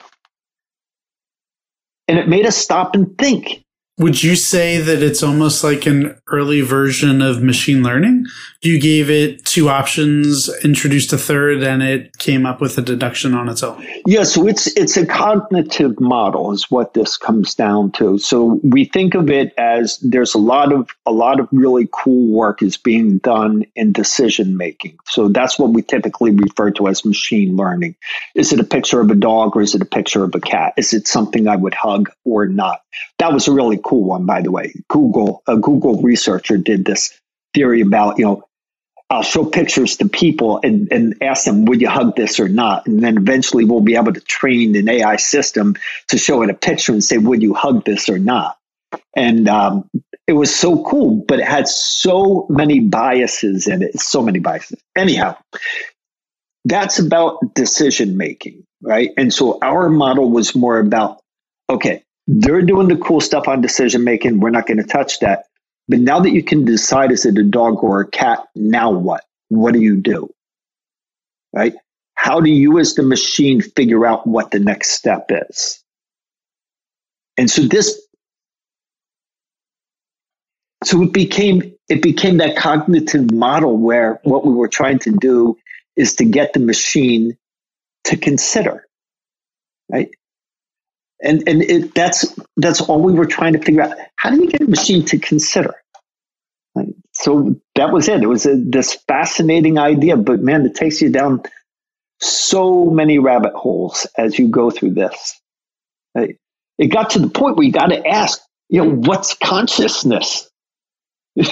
And it made us stop and think. Would you say that it's almost like an early version of machine learning? You gave it two options, introduced a third, and it came up with a deduction on its own. Yeah, so it's it's a cognitive model is what this comes down to. So we think of it as there's a lot of a lot of really cool work is being done in decision making. So that's what we typically refer to as machine learning. Is it a picture of a dog or is it a picture of a cat? Is it something I would hug or not? That was a really cool one, by the way. Google, a Google researcher did this theory about, you know, I'll show pictures to people and, and ask them, would you hug this or not? And then eventually we'll be able to train an AI system to show it a picture and say, would you hug this or not? And um, it was so cool, but it had so many biases in it, so many biases. Anyhow, that's about decision making, right? And so our model was more about, okay, they're doing the cool stuff on decision making. We're not going to touch that. But now that you can decide is it a dog or a cat, now what? What do you do? Right? How do you as the machine figure out what the next step is? And so this so it became it became that cognitive model where what we were trying to do is to get the machine to consider right and and it, that's that's all we were trying to figure out. How do you get a machine to consider? So that was it. It was a, this fascinating idea, but man, it takes you down so many rabbit holes as you go through this. It got to the point where you got to ask, you know, what's consciousness? I,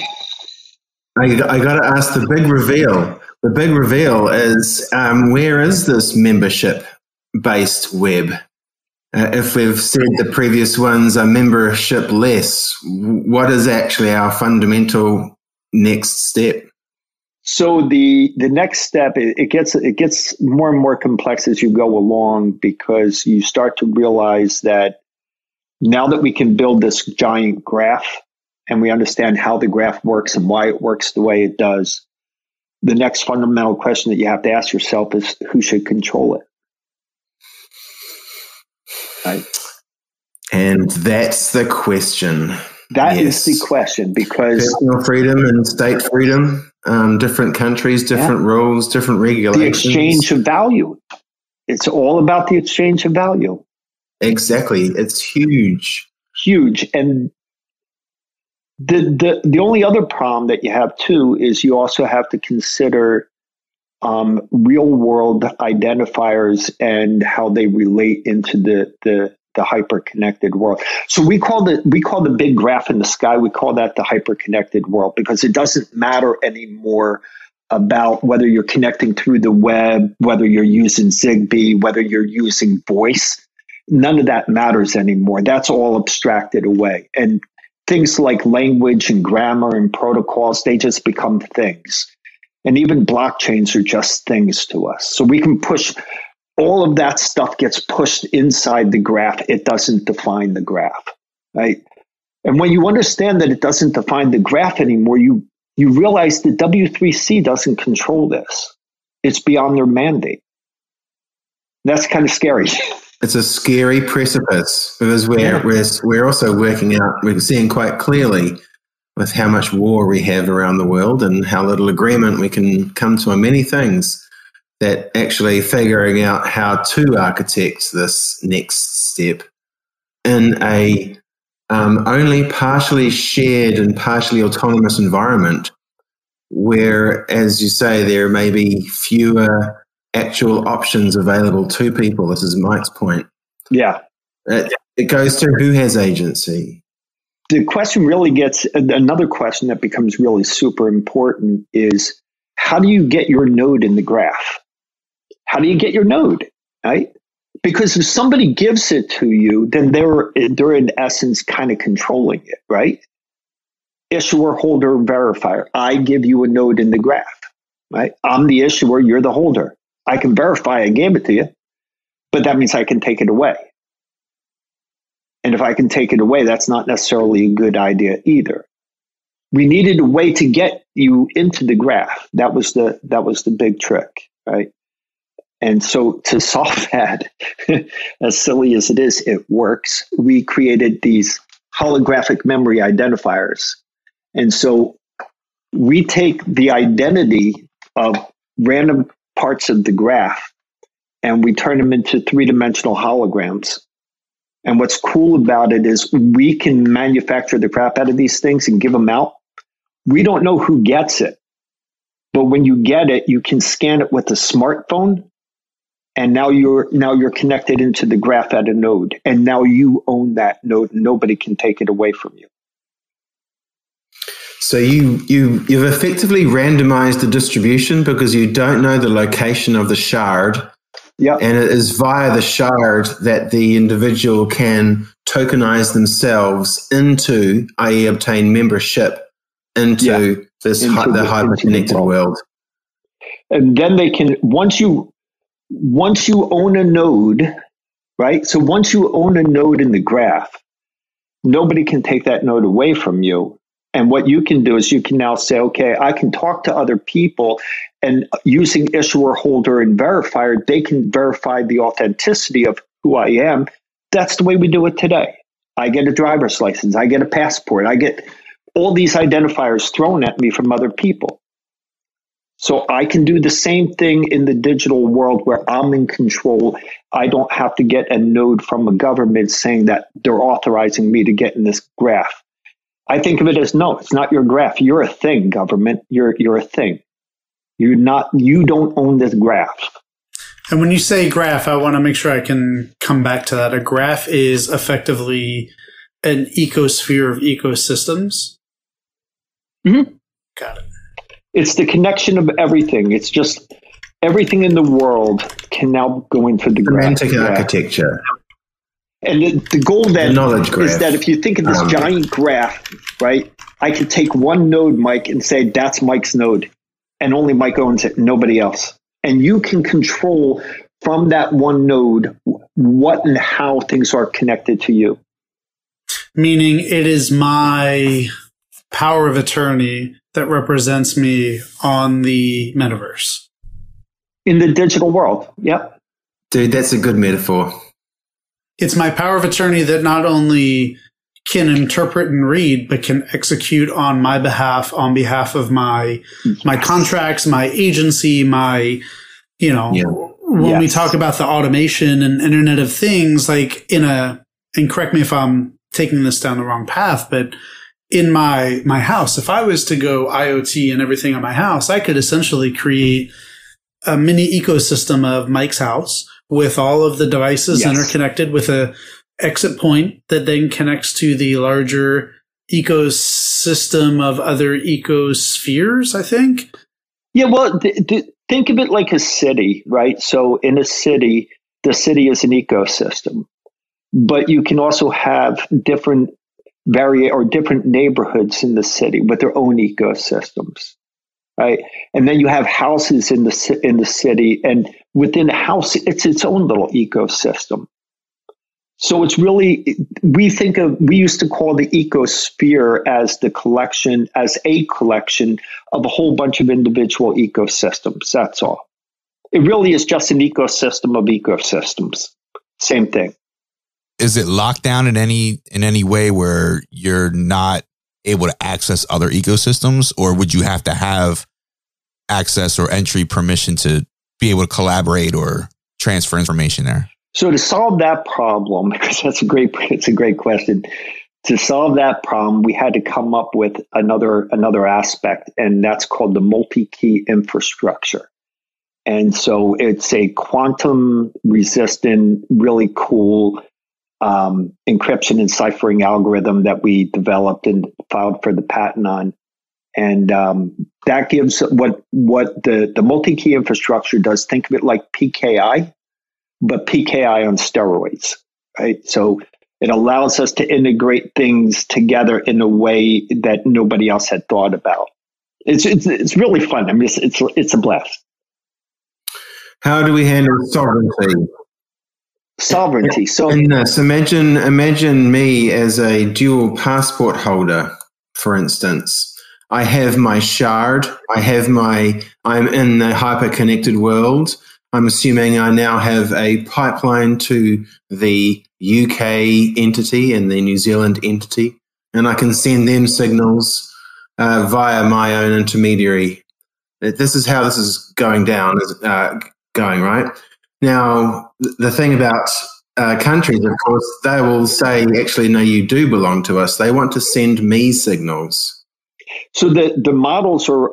I got to ask the big reveal. The big reveal is um, where is this membership based web? Uh, if we've said the previous ones are membership less, what is actually our fundamental next step? So the the next step it, it gets it gets more and more complex as you go along because you start to realize that now that we can build this giant graph and we understand how the graph works and why it works the way it does, the next fundamental question that you have to ask yourself is who should control it. Right. And that's the question. That yes. is the question because personal freedom and state freedom, um, different countries, different yeah. rules, different regulations. The exchange of value. It's all about the exchange of value. Exactly. It's huge. Huge. And the, the the only other problem that you have too is you also have to consider um, real world identifiers and how they relate into the, the, the hyper connected world. So we call the we call the big graph in the sky, we call that the hyper connected world because it doesn't matter anymore about whether you're connecting through the web, whether you're using Zigbee, whether you're using voice. None of that matters anymore. That's all abstracted away. And things like language and grammar and protocols, they just become things. And even blockchains are just things to us. So we can push all of that stuff gets pushed inside the graph. It doesn't define the graph, right? And when you understand that it doesn't define the graph anymore, you you realize that W3C doesn't control this. It's beyond their mandate. That's kind of scary. It's a scary precipice because we're, yeah. we're, we're also working out, we're seeing quite clearly with how much war we have around the world and how little agreement we can come to on many things that actually figuring out how to architect this next step in a um, only partially shared and partially autonomous environment where, as you say, there may be fewer actual options available to people. This is Mike's point. Yeah. It, it goes to who has agency. The question really gets another question that becomes really super important is how do you get your node in the graph? How do you get your node? Right? because if somebody gives it to you, then they're they're in essence kind of controlling it, right? Issuer, holder, verifier. I give you a node in the graph, right? I'm the issuer, you're the holder. I can verify I gave it to you, but that means I can take it away. And if I can take it away, that's not necessarily a good idea either. We needed a way to get you into the graph. That was the that was the big trick, right? And so to solve that, as silly as it is, it works. We created these holographic memory identifiers. And so we take the identity of random parts of the graph and we turn them into three dimensional holograms. And what's cool about it is we can manufacture the crap out of these things and give them out. We don't know who gets it. But when you get it, you can scan it with a smartphone and now you're now you're connected into the graph at a node and now you own that node nobody can take it away from you so you you you've effectively randomized the distribution because you don't know the location of the shard yeah and it is via the shard that the individual can tokenize themselves into i.e obtain membership into yeah. this into hi- the, the hyper connected world. world and then they can once you once you own a node, right? So once you own a node in the graph, nobody can take that node away from you. And what you can do is you can now say, okay, I can talk to other people and using issuer, holder, and verifier, they can verify the authenticity of who I am. That's the way we do it today. I get a driver's license, I get a passport, I get all these identifiers thrown at me from other people. So I can do the same thing in the digital world where I'm in control. I don't have to get a node from a government saying that they're authorizing me to get in this graph. I think of it as no, it's not your graph. You're a thing, government. You're you're a thing. You're not you don't own this graph. And when you say graph, I want to make sure I can come back to that. A graph is effectively an ecosphere of ecosystems. Mm-hmm. Got it. It's the connection of everything. It's just everything in the world can now go into the semantic graph. architecture. And the, the goal then the is that if you think of this um, giant graph, right? I could take one node, Mike, and say that's Mike's node, and only Mike owns it, nobody else. And you can control from that one node what and how things are connected to you. Meaning, it is my power of attorney that represents me on the metaverse. In the digital world. Yep. Dude, that's a good metaphor. It's my power of attorney that not only can interpret and read, but can execute on my behalf, on behalf of my my contracts, my agency, my you know yeah. when yes. we talk about the automation and Internet of Things, like in a and correct me if I'm taking this down the wrong path, but in my my house, if I was to go IoT and everything on my house, I could essentially create a mini ecosystem of Mike's house with all of the devices yes. interconnected with a exit point that then connects to the larger ecosystem of other ecospheres, I think. Yeah, well, th- th- think of it like a city, right? So in a city, the city is an ecosystem, but you can also have different vari or different neighborhoods in the city with their own ecosystems right? And then you have houses in the in the city and within the house it's its own little ecosystem. So it's really we think of we used to call the ecosphere as the collection as a collection of a whole bunch of individual ecosystems that's all. It really is just an ecosystem of ecosystems. Same thing. Is it locked down in any in any way where you're not able to access other ecosystems, or would you have to have access or entry permission to be able to collaborate or transfer information there? So to solve that problem, because that's a great, it's a great question. To solve that problem, we had to come up with another another aspect, and that's called the multi-key infrastructure. And so it's a quantum resistant, really cool um, encryption and ciphering algorithm that we developed and filed for the patent on. And um, that gives what what the, the multi key infrastructure does. Think of it like PKI, but PKI on steroids, right? So it allows us to integrate things together in a way that nobody else had thought about. It's it's, it's really fun. I mean, it's, it's it's a blast. How do we handle sovereignty? Sovereignty. So in this, imagine imagine me as a dual passport holder, for instance. I have my shard. I have my. I'm in the hyper connected world. I'm assuming I now have a pipeline to the UK entity and the New Zealand entity, and I can send them signals uh, via my own intermediary. This is how this is going down. Uh, going right now. The thing about uh, countries, of course, they will say, "Actually, no, you do belong to us." They want to send me signals. So the the models are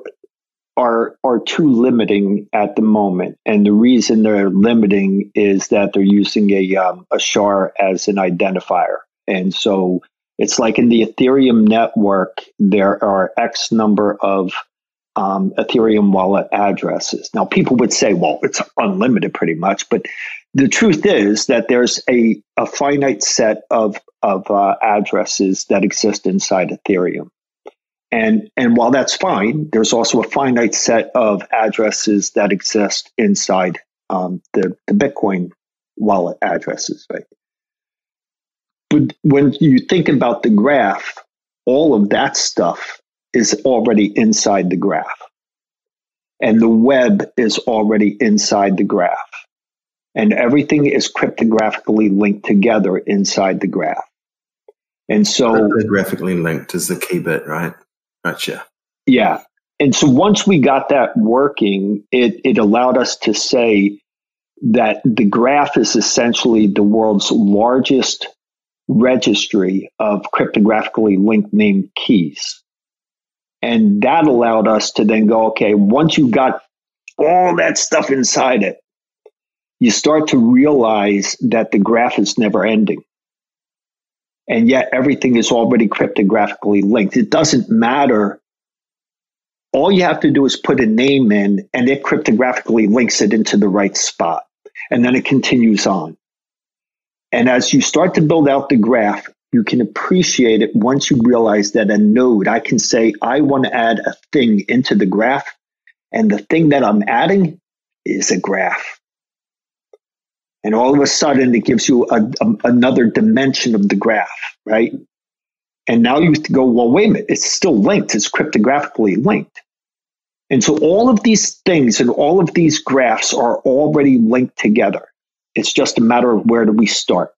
are are too limiting at the moment, and the reason they're limiting is that they're using a um, a SHAR as an identifier, and so it's like in the Ethereum network, there are X number of um, Ethereum wallet addresses. Now, people would say, well, it's unlimited pretty much, but the truth is that there's a, a finite set of, of uh, addresses that exist inside Ethereum. And, and while that's fine, there's also a finite set of addresses that exist inside um, the, the Bitcoin wallet addresses, right? But when you think about the graph, all of that stuff is already inside the graph. And the web is already inside the graph. And everything is cryptographically linked together inside the graph. And so cryptographically linked is the key bit, right? Gotcha. Yeah. And so once we got that working, it, it allowed us to say that the graph is essentially the world's largest registry of cryptographically linked named keys. And that allowed us to then go, okay, once you've got all that stuff inside it, you start to realize that the graph is never ending and yet everything is already cryptographically linked. It doesn't matter. All you have to do is put a name in, and it cryptographically links it into the right spot. And then it continues on. And as you start to build out the graph, you can appreciate it once you realize that a node, I can say, I want to add a thing into the graph. And the thing that I'm adding is a graph and all of a sudden it gives you a, a, another dimension of the graph, right? And now you go, well, wait a minute, it's still linked, it's cryptographically linked. And so all of these things and all of these graphs are already linked together. It's just a matter of where do we start.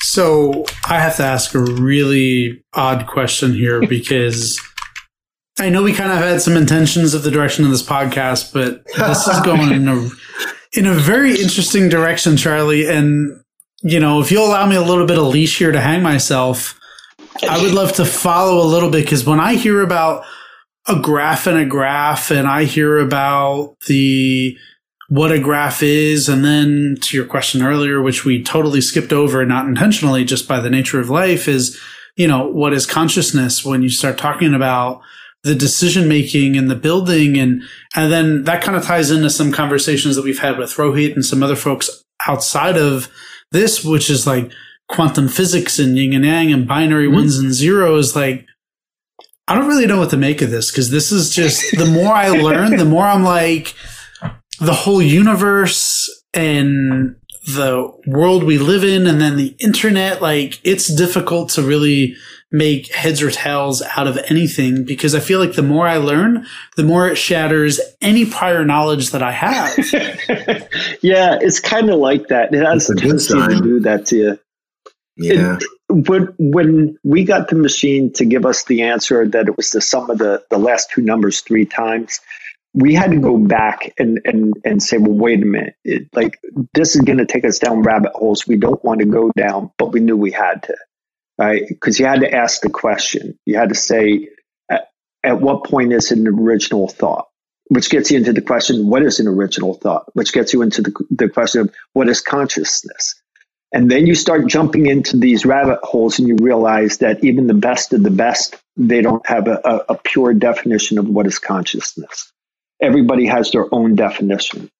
So I have to ask a really odd question here because I know we kind of had some intentions of the direction of this podcast, but this is going in a in a very interesting direction, Charlie. And, you know, if you'll allow me a little bit of leash here to hang myself, I would love to follow a little bit because when I hear about a graph and a graph and I hear about the what a graph is, and then to your question earlier, which we totally skipped over, not intentionally, just by the nature of life, is, you know, what is consciousness when you start talking about the decision making and the building and and then that kind of ties into some conversations that we've had with Rohit and some other folks outside of this, which is like quantum physics and yin and yang and binary mm-hmm. ones and zeros. Like, I don't really know what to make of this because this is just the more I learn, the more I'm like the whole universe and the world we live in and then the internet. Like, it's difficult to really make heads or tails out of anything because I feel like the more I learn, the more it shatters any prior knowledge that I have. yeah, it's kind of like that. It has a tendency to do that to you. Yeah. when when we got the machine to give us the answer that it was the sum of the the last two numbers three times, we had to go back and and and say, well, wait a minute, it, like this is going to take us down rabbit holes we don't want to go down, but we knew we had to, right? Because you had to ask the question. You had to say, at, at what point is an original thought? Which gets you into the question, what is an original thought? Which gets you into the, the question of what is consciousness? And then you start jumping into these rabbit holes and you realize that even the best of the best, they don't have a, a, a pure definition of what is consciousness. Everybody has their own definition.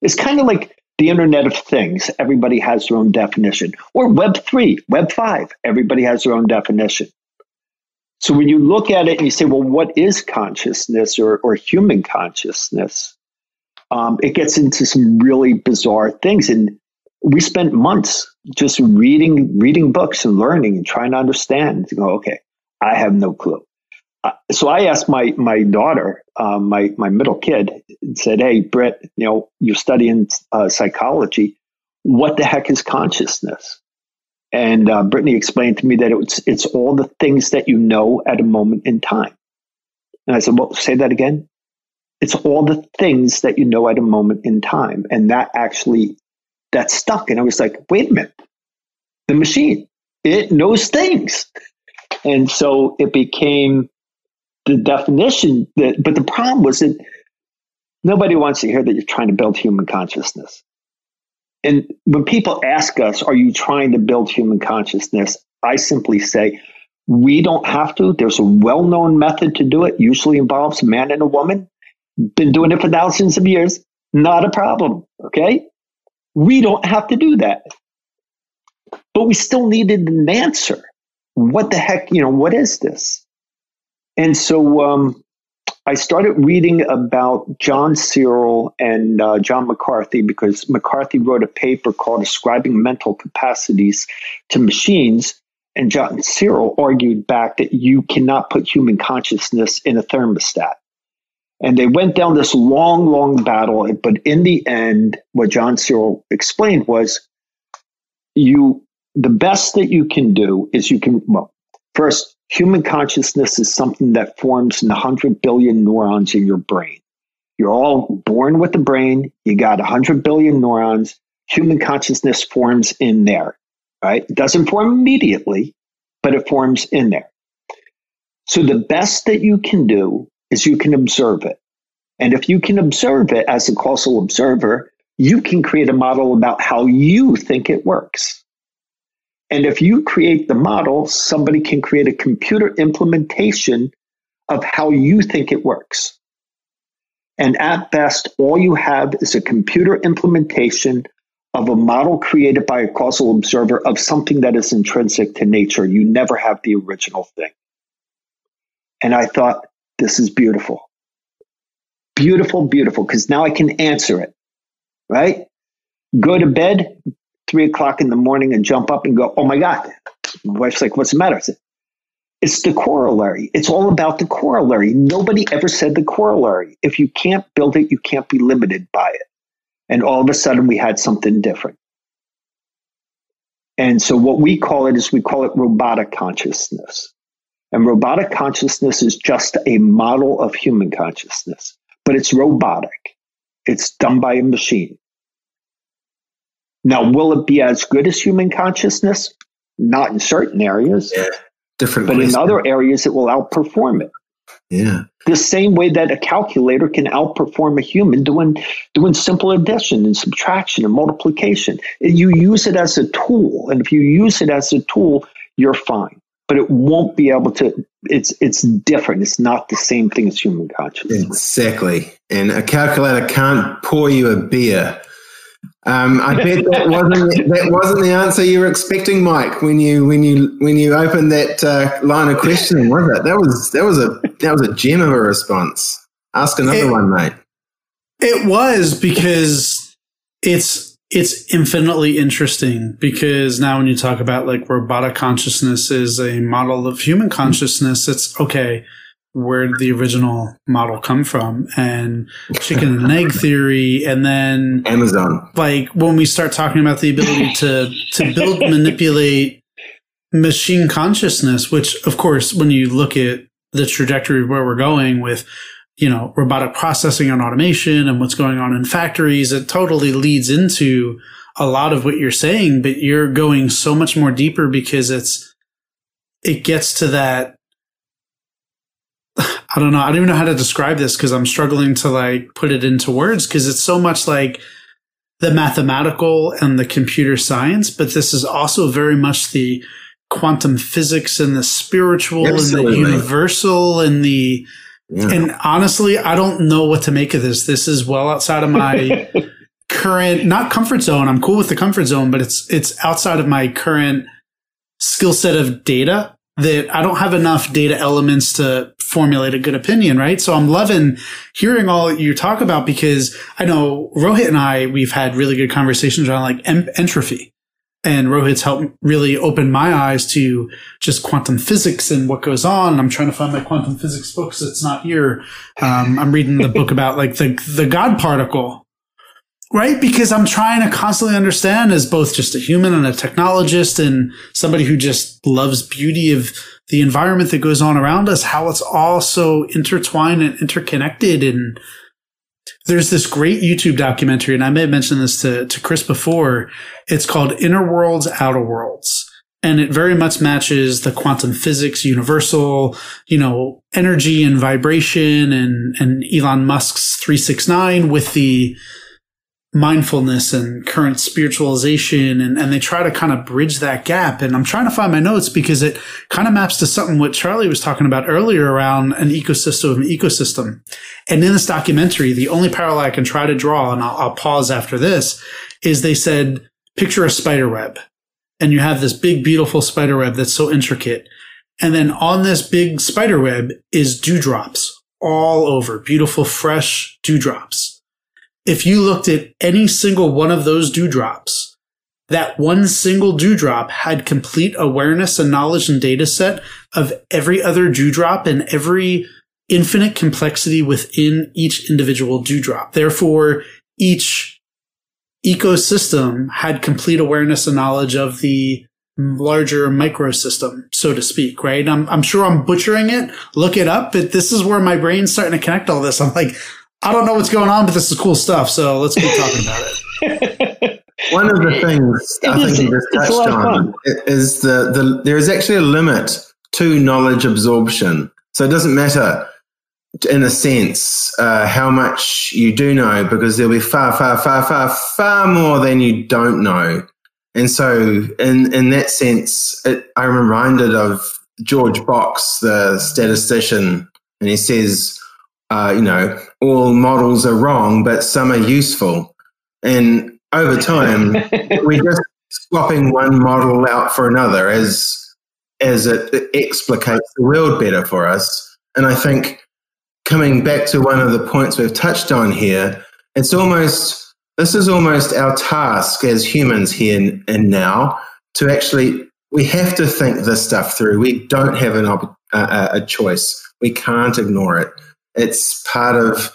It's kind of like the Internet of Things. Everybody has their own definition. Or Web 3, Web 5, everybody has their own definition. So when you look at it and you say, well, what is consciousness or, or human consciousness? Um, it gets into some really bizarre things. And we spent months just reading reading books and learning and trying to understand. To go, okay, I have no clue. Uh, so I asked my my daughter, um, my my middle kid, and said, "Hey, Britt, you know, you're studying uh, psychology. What the heck is consciousness?" And uh, Brittany explained to me that it's it's all the things that you know at a moment in time. And I said, "Well, say that again." It's all the things that you know at a moment in time, and that actually that stuck. And I was like, "Wait a minute, the machine it knows things," and so it became the definition that. But the problem was that nobody wants to hear that you're trying to build human consciousness. And when people ask us, are you trying to build human consciousness? I simply say, we don't have to. There's a well known method to do it, usually involves a man and a woman. Been doing it for thousands of years. Not a problem. Okay. We don't have to do that. But we still needed an answer. What the heck, you know, what is this? And so um, I started reading about John Searle and uh, John McCarthy because McCarthy wrote a paper called Ascribing Mental Capacities to Machines. And John Searle argued back that you cannot put human consciousness in a thermostat. And they went down this long, long battle. But in the end, what John Searle explained was you, the best that you can do is you can, well, first, Human consciousness is something that forms in 100 billion neurons in your brain. You're all born with a brain. You got 100 billion neurons. Human consciousness forms in there, right? It doesn't form immediately, but it forms in there. So the best that you can do is you can observe it. And if you can observe it as a causal observer, you can create a model about how you think it works. And if you create the model, somebody can create a computer implementation of how you think it works. And at best, all you have is a computer implementation of a model created by a causal observer of something that is intrinsic to nature. You never have the original thing. And I thought, this is beautiful. Beautiful, beautiful, because now I can answer it, right? Go to bed, three o'clock in the morning and jump up and go, oh my God. My wife's like, what's the matter? Said, it's the corollary. It's all about the corollary. Nobody ever said the corollary. If you can't build it, you can't be limited by it. And all of a sudden, we had something different. And so, what we call it is we call it robotic consciousness. And robotic consciousness is just a model of human consciousness, but it's robotic. It's done by a machine. Now, will it be as good as human consciousness? Not in certain areas. Yeah. Different but ways. in other areas, it will outperform it. Yeah. The same way that a calculator can outperform a human doing doing simple addition and subtraction and multiplication. You use it as a tool, and if you use it as a tool, you're fine. But it won't be able to. It's it's different. It's not the same thing as human consciousness. Exactly. And a calculator can't pour you a beer. Um, I bet that wasn't that wasn't the answer you were expecting, Mike, when you when you when you opened that uh, line of questioning, was it? That was that was a that was a gem of a response. Ask another It- one, mate. It was because it's it's infinitely interesting because now when you talk about like robotic consciousness is a model of human consciousness, it's okay. Where did the original model come from? And chicken and egg theory, and then Amazon. like when we start talking about the ability to to build, manipulate, machine consciousness, which of course, when you look at the trajectory of where we're going with, you know, robotic processing and automation and what's going on in factories, it totally leads into a lot of what you're saying, but you're going so much more deeper because it's, it gets to that. I don't know. I don't even know how to describe this because I'm struggling to like put it into words because it's so much like the mathematical and the computer science, but this is also very much the quantum physics and the spiritual Absolutely. and the universal and the yeah. and honestly i don't know what to make of this this is well outside of my current not comfort zone i'm cool with the comfort zone but it's it's outside of my current skill set of data that i don't have enough data elements to formulate a good opinion right so i'm loving hearing all you talk about because i know rohit and i we've had really good conversations around like entropy and Rohit's helped really open my eyes to just quantum physics and what goes on. I'm trying to find my quantum physics books. It's not here. Um, I'm reading the book about like the, the God particle, right? Because I'm trying to constantly understand as both just a human and a technologist and somebody who just loves beauty of the environment that goes on around us, how it's all so intertwined and interconnected and there's this great YouTube documentary, and I may have mentioned this to, to Chris before. It's called Inner Worlds, Outer Worlds. And it very much matches the quantum physics, universal, you know, energy and vibration and, and Elon Musk's 369 with the, mindfulness and current spiritualization and, and they try to kind of bridge that gap. And i'm trying to find my notes because it kind of maps to something what charlie was talking about earlier around an ecosystem an ecosystem. And in this documentary the only parallel i can try to draw and I'll, I'll pause after this is they said picture a spider web and you have this big beautiful spider web that's so intricate. And then on this big spider web is dewdrops all over beautiful fresh dewdrops if you looked at any single one of those dewdrops, that one single dewdrop had complete awareness and knowledge and data set of every other dewdrop and every infinite complexity within each individual dewdrop. Therefore, each ecosystem had complete awareness and knowledge of the larger microsystem, so to speak, right? I'm, I'm sure I'm butchering it. Look it up, but this is where my brain's starting to connect all this. I'm like, I don't know what's going on, but this is cool stuff. So let's keep talking about it. One of the things it I is, think you just touched on is the, the there is actually a limit to knowledge absorption. So it doesn't matter, in a sense, uh, how much you do know, because there'll be far, far, far, far, far more than you don't know. And so, in in that sense, it, I'm reminded of George Box, the statistician, and he says uh, you know, all models are wrong, but some are useful. And over time, we're just swapping one model out for another as as it, it explicates the world better for us. And I think coming back to one of the points we've touched on here, it's almost this is almost our task as humans here and now to actually we have to think this stuff through. We don't have an op- a, a choice. We can't ignore it. It's part of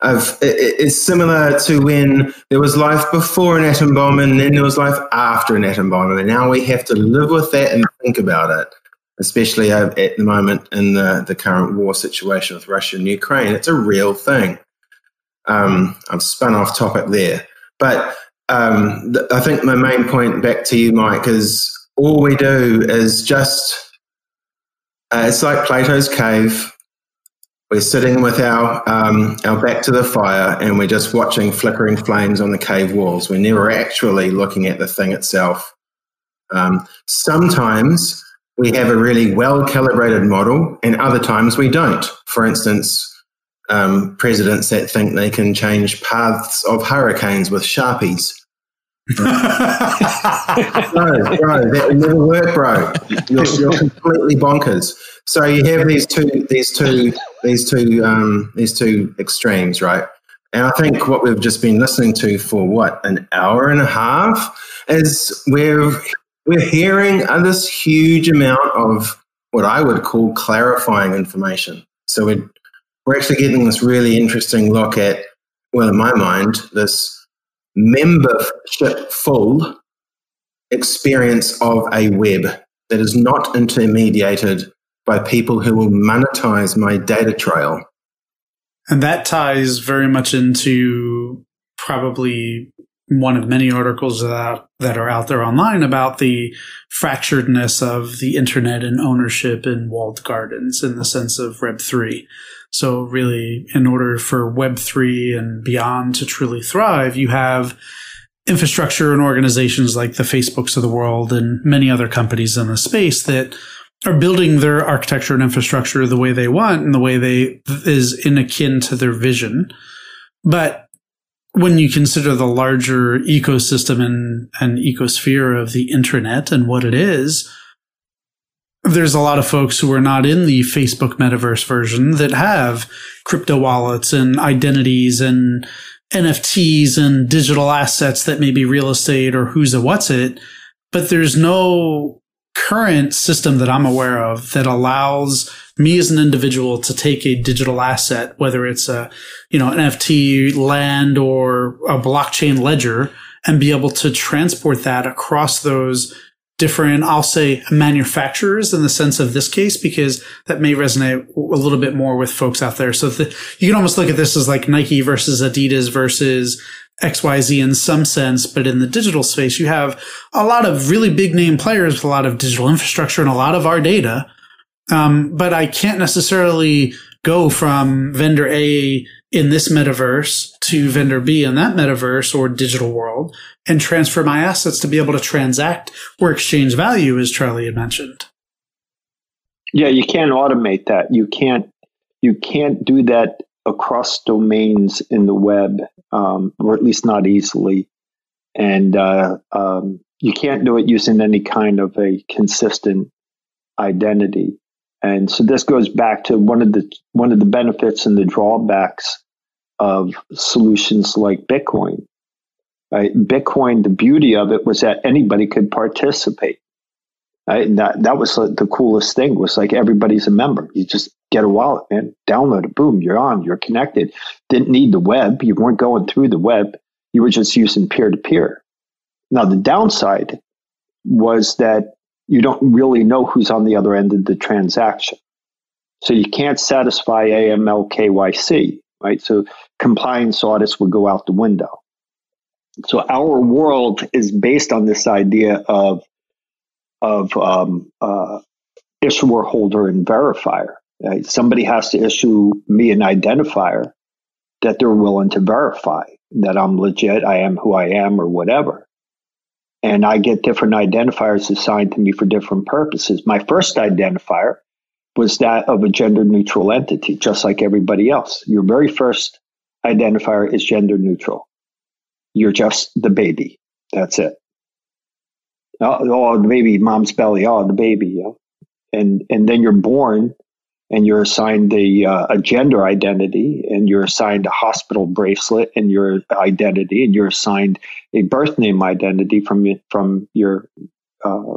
of it's similar to when there was life before an atom bomb and then there was life after an atom bomb. And now we have to live with that and think about it especially at the moment in the, the current war situation with russia and ukraine. It's a real thing. Um, i've spun off topic there. But um, th- i think my main point back to you mike is all we do is just uh, it's like plato's cave we're sitting with our um, our back to the fire and we're just watching flickering flames on the cave walls. We're never actually looking at the thing itself. Um, sometimes we have a really well calibrated model, and other times we don't. For instance, um, presidents that think they can change paths of hurricanes with sharpies. no, bro, that will never work, bro. You're, you're completely bonkers. So you have these two, these two these two um, these two extremes, right? And I think what we've just been listening to for what an hour and a half is we're we're hearing this huge amount of what I would call clarifying information. So we're we're actually getting this really interesting look at, well, in my mind, this membership full experience of a web that is not intermediated by people who will monetize my data trail. And that ties very much into probably one of many articles that, that are out there online about the fracturedness of the internet and ownership in walled gardens in the sense of Web3. So really, in order for Web3 and beyond to truly thrive, you have infrastructure and organizations like the Facebooks of the world and many other companies in the space that are building their architecture and infrastructure the way they want and the way they is in akin to their vision. But when you consider the larger ecosystem and, and ecosphere of the internet and what it is, there's a lot of folks who are not in the Facebook metaverse version that have crypto wallets and identities and NFTs and digital assets that may be real estate or who's a what's it. But there's no current system that I'm aware of that allows me as an individual to take a digital asset, whether it's a, you know, an NFT land or a blockchain ledger and be able to transport that across those different, I'll say manufacturers in the sense of this case, because that may resonate a little bit more with folks out there. So the, you can almost look at this as like Nike versus Adidas versus XYZ in some sense, but in the digital space, you have a lot of really big name players with a lot of digital infrastructure and a lot of our data. Um, but I can't necessarily go from vendor A in this metaverse to vendor B in that metaverse or digital world and transfer my assets to be able to transact or exchange value, as Charlie had mentioned. Yeah, you can't automate that. You can't you can't do that across domains in the web, um, or at least not easily. And uh, um, you can't do it using any kind of a consistent identity. And so this goes back to one of the one of the benefits and the drawbacks of solutions like Bitcoin. Right? Bitcoin, the beauty of it was that anybody could participate. Right? that that was the coolest thing. Was like everybody's a member. You just get a wallet, man, download it, boom, you're on, you're connected. Didn't need the web. You weren't going through the web. You were just using peer to peer. Now the downside was that you don't really know who's on the other end of the transaction. So you can't satisfy AML KYC, right? So compliance audits would go out the window. So our world is based on this idea of of um, uh, issuer, holder, and verifier. Right? Somebody has to issue me an identifier that they're willing to verify that I'm legit, I am who I am, or whatever. And I get different identifiers assigned to me for different purposes. My first identifier was that of a gender neutral entity, just like everybody else. Your very first identifier is gender neutral. You're just the baby. That's it. Oh, oh the baby, mom's belly. Oh, the baby. Yeah. And and then you're born, and you're assigned a uh, a gender identity, and you're assigned a hospital bracelet, and your identity, and you're assigned a birth name identity from from your uh,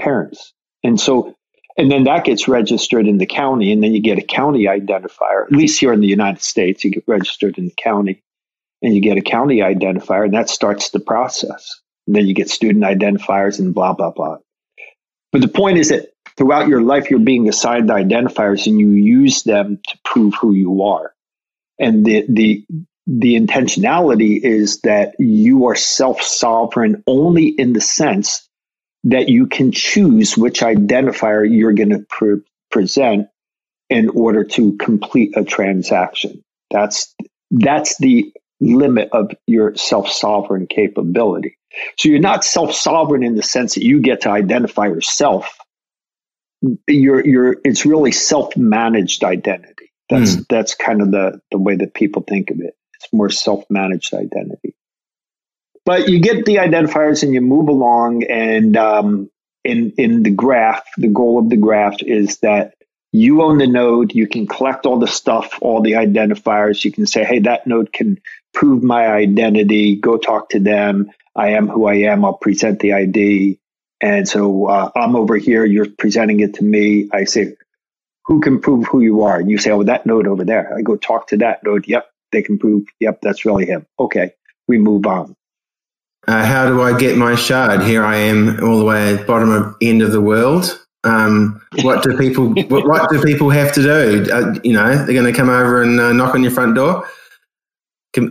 parents. And so and then that gets registered in the county, and then you get a county identifier. At least here in the United States, you get registered in the county, and you get a county identifier, and that starts the process. And then you get student identifiers and blah, blah, blah. But the point is that throughout your life, you're being assigned identifiers and you use them to prove who you are. And the, the, the intentionality is that you are self sovereign only in the sense that you can choose which identifier you're going to pre- present in order to complete a transaction. That's that's the limit of your self-sovereign capability. So you're not self-sovereign in the sense that you get to identify yourself. You're you're it's really self-managed identity. That's mm. that's kind of the the way that people think of it. It's more self-managed identity. But you get the identifiers and you move along. And um, in in the graph, the goal of the graph is that you own the node. You can collect all the stuff, all the identifiers. You can say, "Hey, that node can prove my identity. Go talk to them. I am who I am. I'll present the ID." And so uh, I'm over here. You're presenting it to me. I say, "Who can prove who you are?" And you say, "Oh, that node over there." I go talk to that node. Yep, they can prove. Yep, that's really him. Okay, we move on. uh, how do I get my shard? Here I am, all the way at the bottom of end of the world. Um, what do people what, what, do people have to do? Uh, you know, they're going to come over and uh, knock on your front door.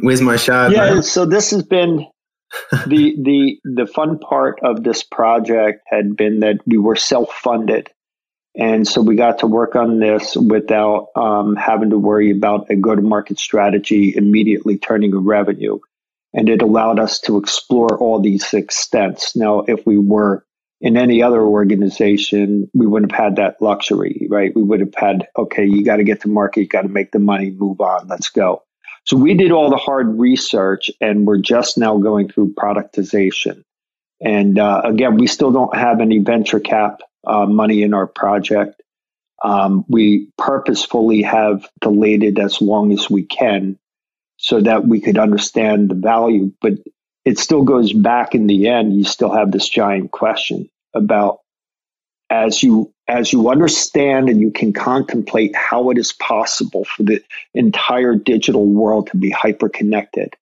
Where's my shard? Yeah, so this has been the the the fun part of this project had been that we were self funded, and so we got to work on this without um, having to worry about a go to market strategy immediately turning a revenue, and it allowed us to explore all these extents. Now, if we were in any other organization, we wouldn't have had that luxury, right? We would have had, okay, you got to get to market, you got to make the money, move on, let's go. So we did all the hard research and we're just now going through productization. And uh, again, we still don't have any venture cap uh, money in our project. Um, we purposefully have delayed it as long as we can so that we could understand the value. But it still goes back in the end. You still have this giant question about as you as you understand and you can contemplate how it is possible for the entire digital world to be hyper connected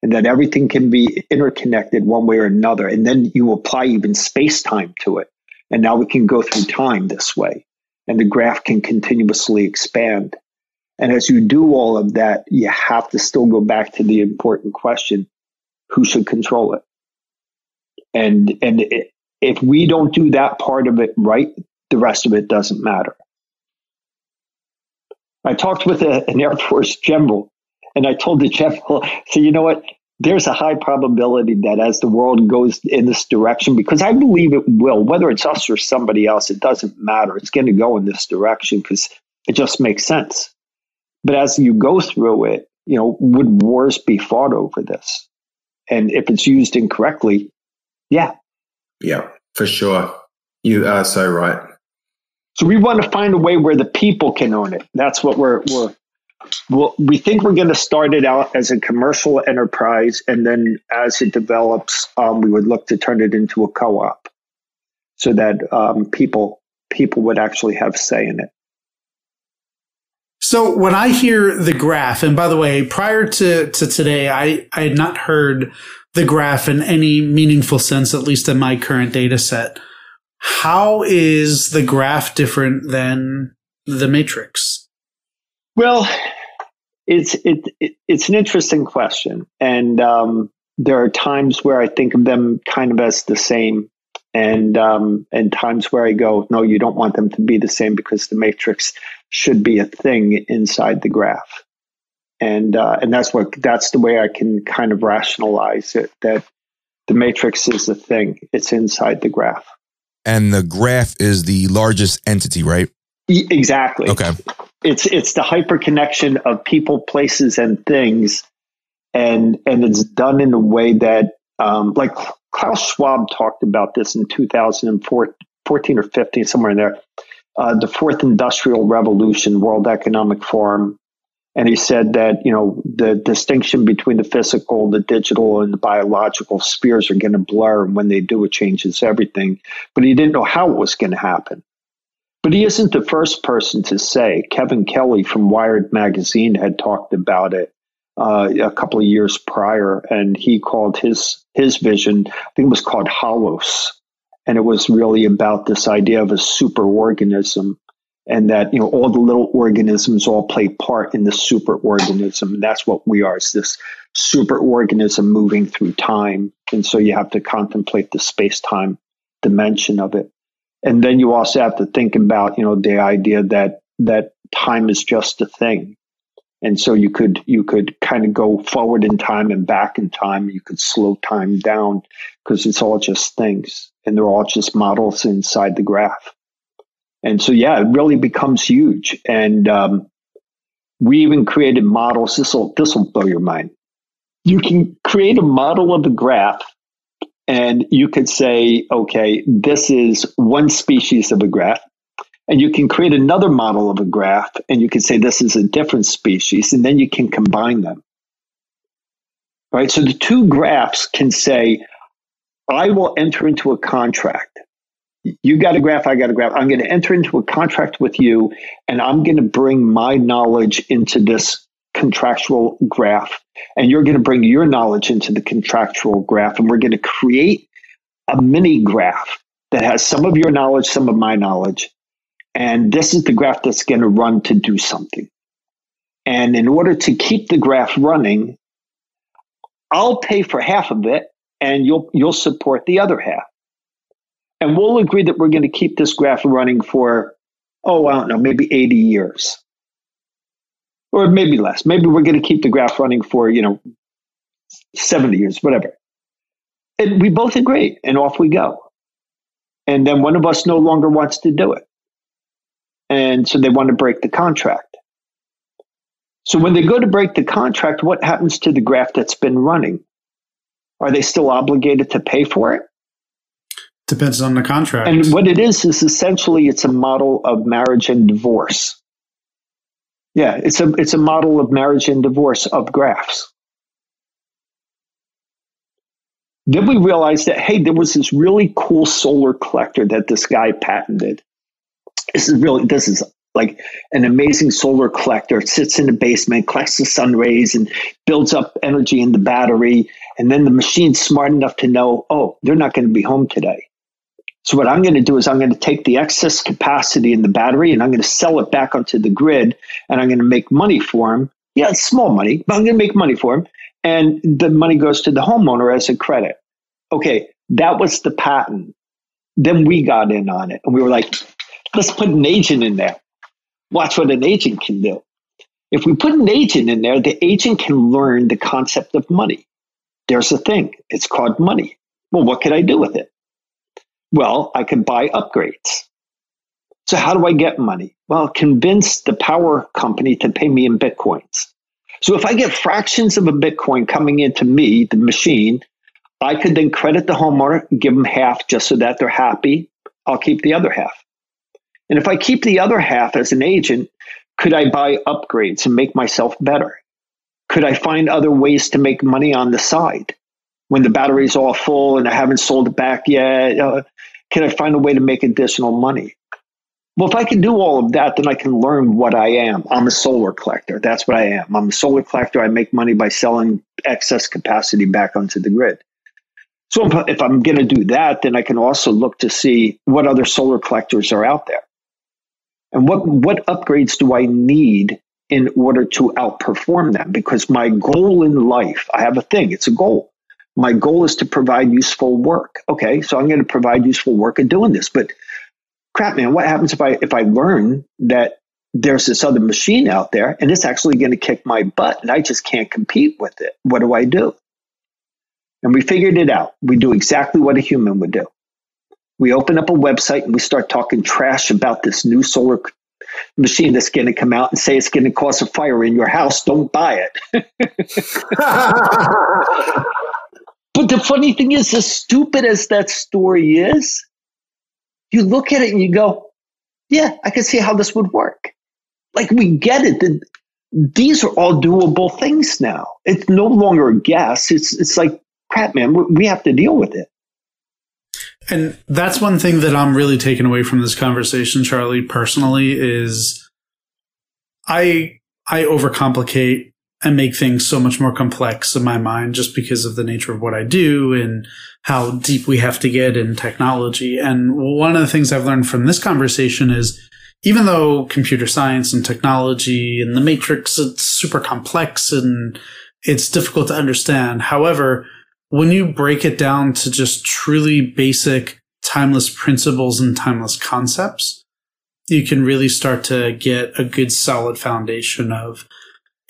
and that everything can be interconnected one way or another and then you apply even space time to it and now we can go through time this way and the graph can continuously expand. And as you do all of that you have to still go back to the important question who should control it? And and if we don't do that part of it right, the rest of it doesn't matter. I talked with a, an Air Force general, and I told the general, so you know what? There's a high probability that as the world goes in this direction, because I believe it will, whether it's us or somebody else, it doesn't matter. It's going to go in this direction because it just makes sense. But as you go through it, you know, would wars be fought over this? And if it's used incorrectly, yeah, yeah, for sure. You are so right. So we want to find a way where the people can own it. That's what we're we're well, we think we're going to start it out as a commercial enterprise, and then as it develops, um, we would look to turn it into a co-op, so that um, people people would actually have say in it. So when I hear the graph, and by the way, prior to, to today, I, I had not heard the graph in any meaningful sense, at least in my current data set. How is the graph different than the matrix? Well, it's it, it it's an interesting question, and um, there are times where I think of them kind of as the same, and um, and times where I go, no, you don't want them to be the same because the matrix should be a thing inside the graph and uh, and that's what that's the way I can kind of rationalize it that the matrix is the thing; it's inside the graph. And the graph is the largest entity, right? E- exactly. Okay. It's it's the hyperconnection of people, places, and things, and and it's done in a way that, um, like Klaus Schwab talked about this in 2014 or 15, somewhere in there. Uh, the fourth industrial revolution, World Economic Forum, and he said that, you know, the distinction between the physical, the digital, and the biological spheres are going to blur. And when they do, it changes everything. But he didn't know how it was going to happen. But he isn't the first person to say. Kevin Kelly from Wired Magazine had talked about it uh, a couple of years prior, and he called his his vision. I think it was called Holos, and it was really about this idea of a super organism and that you know all the little organisms all play part in the super organism that's what we are is this super organism moving through time. And so you have to contemplate the space-time dimension of it. And then you also have to think about you know the idea that that time is just a thing and so you could you could kind of go forward in time and back in time you could slow time down because it's all just things and they're all just models inside the graph and so, yeah, it really becomes huge. And um, we even created models. This will this will blow your mind. You can create a model of a graph, and you could say, okay, this is one species of a graph. And you can create another model of a graph, and you can say this is a different species, and then you can combine them. Right. So the two graphs can say, I will enter into a contract you got a graph, I got a graph. I'm going to enter into a contract with you and I'm going to bring my knowledge into this contractual graph and you're going to bring your knowledge into the contractual graph and we're going to create a mini graph that has some of your knowledge, some of my knowledge. And this is the graph that's going to run to do something. And in order to keep the graph running, I'll pay for half of it and you'll you'll support the other half. And we'll agree that we're going to keep this graph running for oh, I don't know, maybe 80 years. Or maybe less. Maybe we're going to keep the graph running for, you know, 70 years, whatever. And we both agree, and off we go. And then one of us no longer wants to do it. And so they want to break the contract. So when they go to break the contract, what happens to the graph that's been running? Are they still obligated to pay for it? Depends on the contract. And what it is is essentially it's a model of marriage and divorce. Yeah, it's a it's a model of marriage and divorce of graphs. Then we realized that hey, there was this really cool solar collector that this guy patented. This is really this is like an amazing solar collector. It sits in the basement, collects the sun rays, and builds up energy in the battery. And then the machine's smart enough to know, oh, they're not going to be home today. So what I'm going to do is I'm going to take the excess capacity in the battery and I'm going to sell it back onto the grid and I'm going to make money for them. Yeah, it's small money, but I'm going to make money for them. And the money goes to the homeowner as a credit. Okay, that was the patent. Then we got in on it and we were like, let's put an agent in there. Watch what an agent can do. If we put an agent in there, the agent can learn the concept of money. There's a thing. It's called money. Well, what could I do with it? Well, I could buy upgrades. So how do I get money? Well, convince the power company to pay me in Bitcoins. So if I get fractions of a Bitcoin coming into me, the machine, I could then credit the homeowner, give them half just so that they're happy. I'll keep the other half. And if I keep the other half as an agent, could I buy upgrades and make myself better? Could I find other ways to make money on the side? when the battery's all full and I haven't sold it back yet? Uh, can I find a way to make additional money? Well, if I can do all of that, then I can learn what I am. I'm a solar collector. That's what I am. I'm a solar collector. I make money by selling excess capacity back onto the grid. So if I'm going to do that, then I can also look to see what other solar collectors are out there. And what, what upgrades do I need in order to outperform them? Because my goal in life, I have a thing, it's a goal my goal is to provide useful work. Okay, so I'm going to provide useful work in doing this. But crap, man, what happens if I if I learn that there's this other machine out there and it's actually going to kick my butt and I just can't compete with it? What do I do? And we figured it out. We do exactly what a human would do. We open up a website and we start talking trash about this new solar machine that's going to come out and say it's going to cause a fire in your house. Don't buy it. But the funny thing is, as stupid as that story is, you look at it and you go, yeah, I can see how this would work. Like we get it. these are all doable things now. It's no longer a guess. It's, it's like, crap, man, we have to deal with it. And that's one thing that I'm really taking away from this conversation, Charlie, personally, is I I overcomplicate and make things so much more complex in my mind just because of the nature of what I do and how deep we have to get in technology. And one of the things I've learned from this conversation is even though computer science and technology and the matrix, it's super complex and it's difficult to understand. However, when you break it down to just truly basic timeless principles and timeless concepts, you can really start to get a good solid foundation of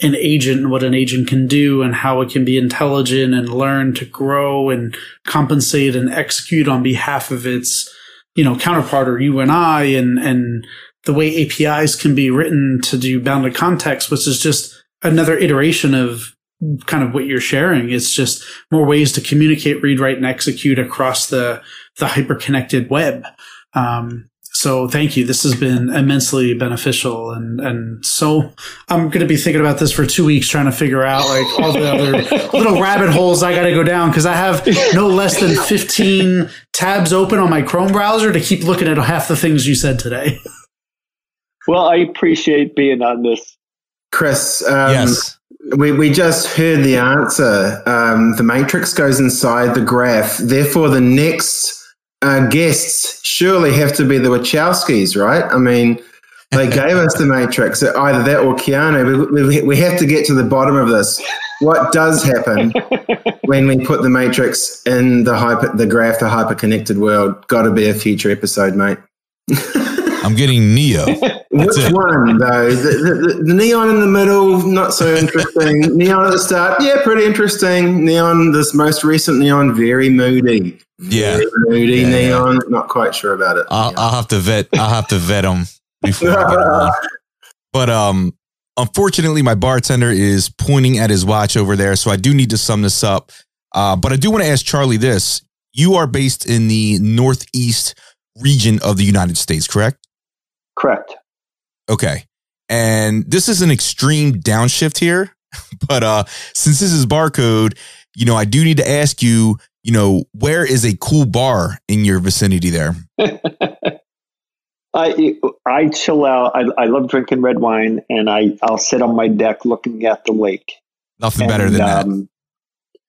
an agent and what an agent can do and how it can be intelligent and learn to grow and compensate and execute on behalf of its, you know, counterpart or you and I and, and the way APIs can be written to do bounded context, which is just another iteration of kind of what you're sharing. It's just more ways to communicate, read, write, and execute across the, the hyper-connected web. Um, so thank you. This has been immensely beneficial. And, and so I'm going to be thinking about this for two weeks, trying to figure out like all the other little rabbit holes I got to go down. Cause I have no less than 15 tabs open on my Chrome browser to keep looking at half the things you said today. Well, I appreciate being on this Chris, um, yes. We, we just heard the answer. Um, the matrix goes inside the graph. Therefore, the next uh, guests surely have to be the Wachowskis, right? I mean, they gave us the matrix, either that or Keanu. We, we, we have to get to the bottom of this. What does happen when we put the matrix in the hyper, the graph, the hyper connected world? Got to be a future episode, mate. I'm getting Neo. Which it. one though? The, the, the neon in the middle, not so interesting. neon at the start, yeah, pretty interesting. Neon, this most recent neon, very moody. Yeah. Very moody Yeah, yeah. neon. Not quite sure about it. I'll, I'll have to vet. I'll have to vet them before. I get. But um, unfortunately, my bartender is pointing at his watch over there, so I do need to sum this up. Uh, but I do want to ask Charlie this: You are based in the northeast region of the United States, correct? Correct. Okay. And this is an extreme downshift here, but uh, since this is barcode, you know, I do need to ask you, you know, where is a cool bar in your vicinity there? I I chill out. I, I love drinking red wine, and I I'll sit on my deck looking at the lake. Nothing better And, than that. um,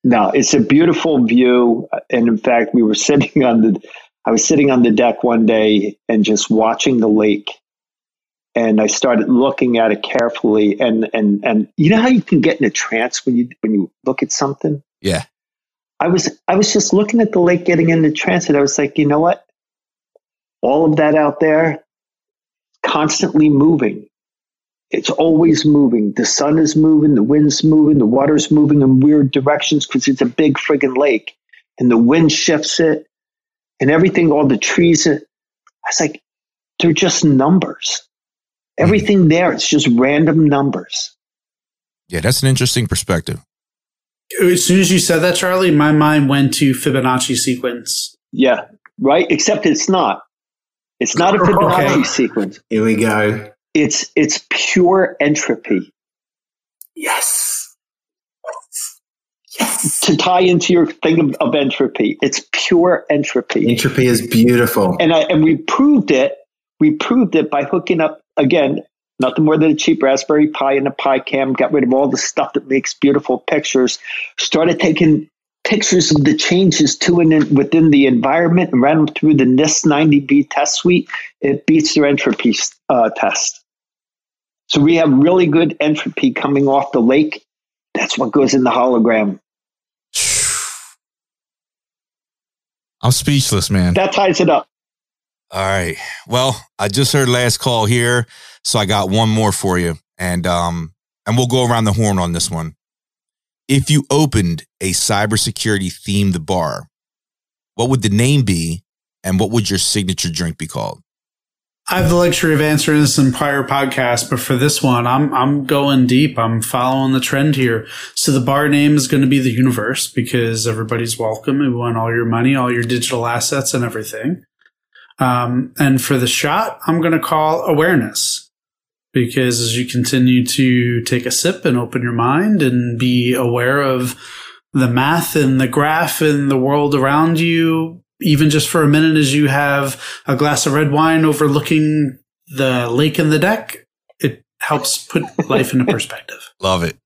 No, it's a beautiful view, and in fact, we were sitting on the. I was sitting on the deck one day and just watching the lake, and I started looking at it carefully. And and and you know how you can get in a trance when you when you look at something. Yeah. I was I was just looking at the lake, getting into trance, and I was like, you know what? All of that out there, constantly moving. It's always moving. The sun is moving, the wind's moving, the water's moving in weird directions because it's a big friggin' lake, and the wind shifts it, and everything. All the trees. Are, I was like, they're just numbers. Everything there, it's just random numbers. Yeah, that's an interesting perspective. As soon as you said that, Charlie, my mind went to Fibonacci sequence. Yeah, right. Except it's not. It's not a Fibonacci Okay. sequence. Here we go. It's it's pure entropy. Yes. Yes. To tie into your thing of, of entropy, it's pure entropy. Entropy is beautiful. And I, and we proved it. We proved it by hooking up again, nothing more than a cheap Raspberry Pi and a Pi cam. Got rid of all the stuff that makes beautiful pictures. Started taking pictures of the changes to and in, within the environment and ran them through the NIST 90B test suite. It beats their entropy uh, test. So we have really good entropy coming off the lake. That's what goes in the hologram. I'm speechless, man. That ties it up. All right. Well, I just heard last call here, so I got one more for you, and um, and we'll go around the horn on this one. If you opened a cybersecurity themed bar, what would the name be, and what would your signature drink be called? I have the luxury of answering this in prior podcasts, but for this one, I'm I'm going deep. I'm following the trend here. So the bar name is going to be the universe because everybody's welcome. We want all your money, all your digital assets, and everything. Um, and for the shot, I'm going to call awareness because as you continue to take a sip and open your mind and be aware of the math and the graph and the world around you, even just for a minute as you have a glass of red wine overlooking the lake and the deck, it helps put life into perspective. Love it.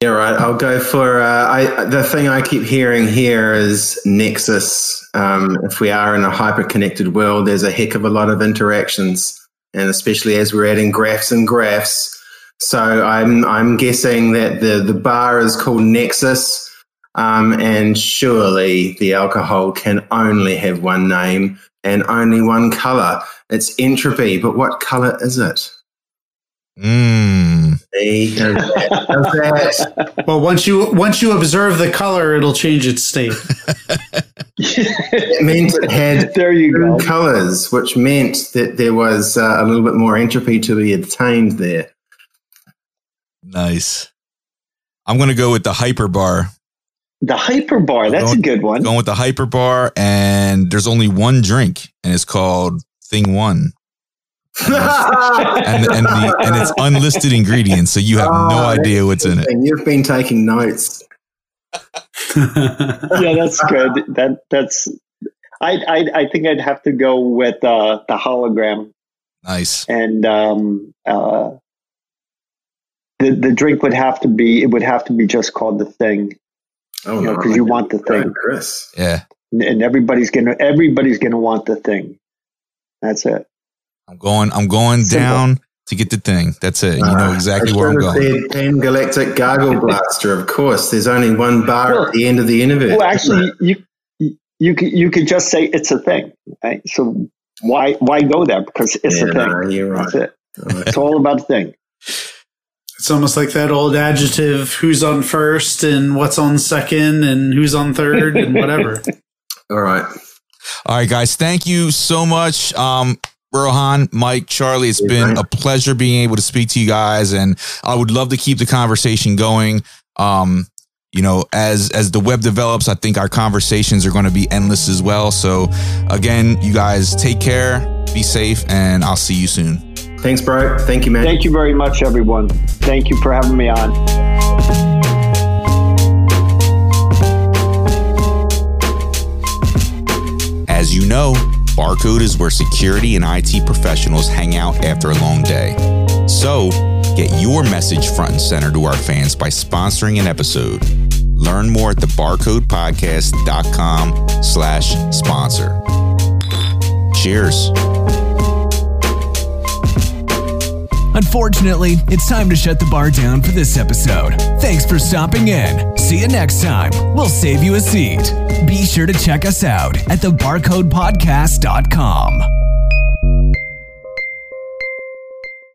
Yeah, right. I'll go for uh, I. The thing I keep hearing here is Nexus. Um, if we are in a hyper-connected world, there's a heck of a lot of interactions, and especially as we're adding graphs and graphs. So I'm I'm guessing that the the bar is called Nexus, um, and surely the alcohol can only have one name and only one color. It's entropy, but what color is it? Mmm. See, does that, does that Well, once you once you observe the color, it'll change its state. It meant it had There you go. colors, which meant that there was uh, a little bit more entropy to be obtained there. Nice. I'm gonna go with the hyper bar. The hyper bar, that's a good one. Going with the hyper bar, and there's only one drink, and it's called Thing One. and and the and it's unlisted ingredients, so you have no Oh, idea what's in it. And you've been taking notes. yeah, that's good. That that's. I, I I think I'd have to go with uh, the hologram Nice. and um, uh, the the drink would have to be it would have to be just called the thing Oh you know no, because you want the thing Chris. Yeah. and everybody's gonna everybody's gonna want the thing that's it I'm going I'm going Simple. down to get the thing. That's it. You know exactly where I'm going. said Pan Galactic Gargle Blaster. Of course, there's only one bar at the end of the universe. well actually you you could you could just say it's a thing right so why why go there because it's yeah, a thing no, you're right. that's it it's all about the thing It's almost like that old adjective who's on first and what's on second and who's on third and whatever. All right. All right, guys. Thank you so much. Um, Rohan, Mike, Charlie, it's been a pleasure being able to speak to you guys, and I would love to keep the conversation going. Um, you know, as as the web develops, I think our conversations are going to be endless as well. So, again, you guys take care, be safe, and I'll see you soon. Thanks, bro. Thank you, man. thank you very much everyone thank you for having me on As you know, Barcode is where security and IT professionals hang out after a long day. So, get your message front and center to our fans by sponsoring an episode. Learn more at thebarcodepodcast.com slash sponsor. Cheers. Unfortunately, it's time to shut the bar down for this episode. Thanks for stopping in. See you next time. We'll save you a seat. Be sure to check us out at thebarcodepodcast.com.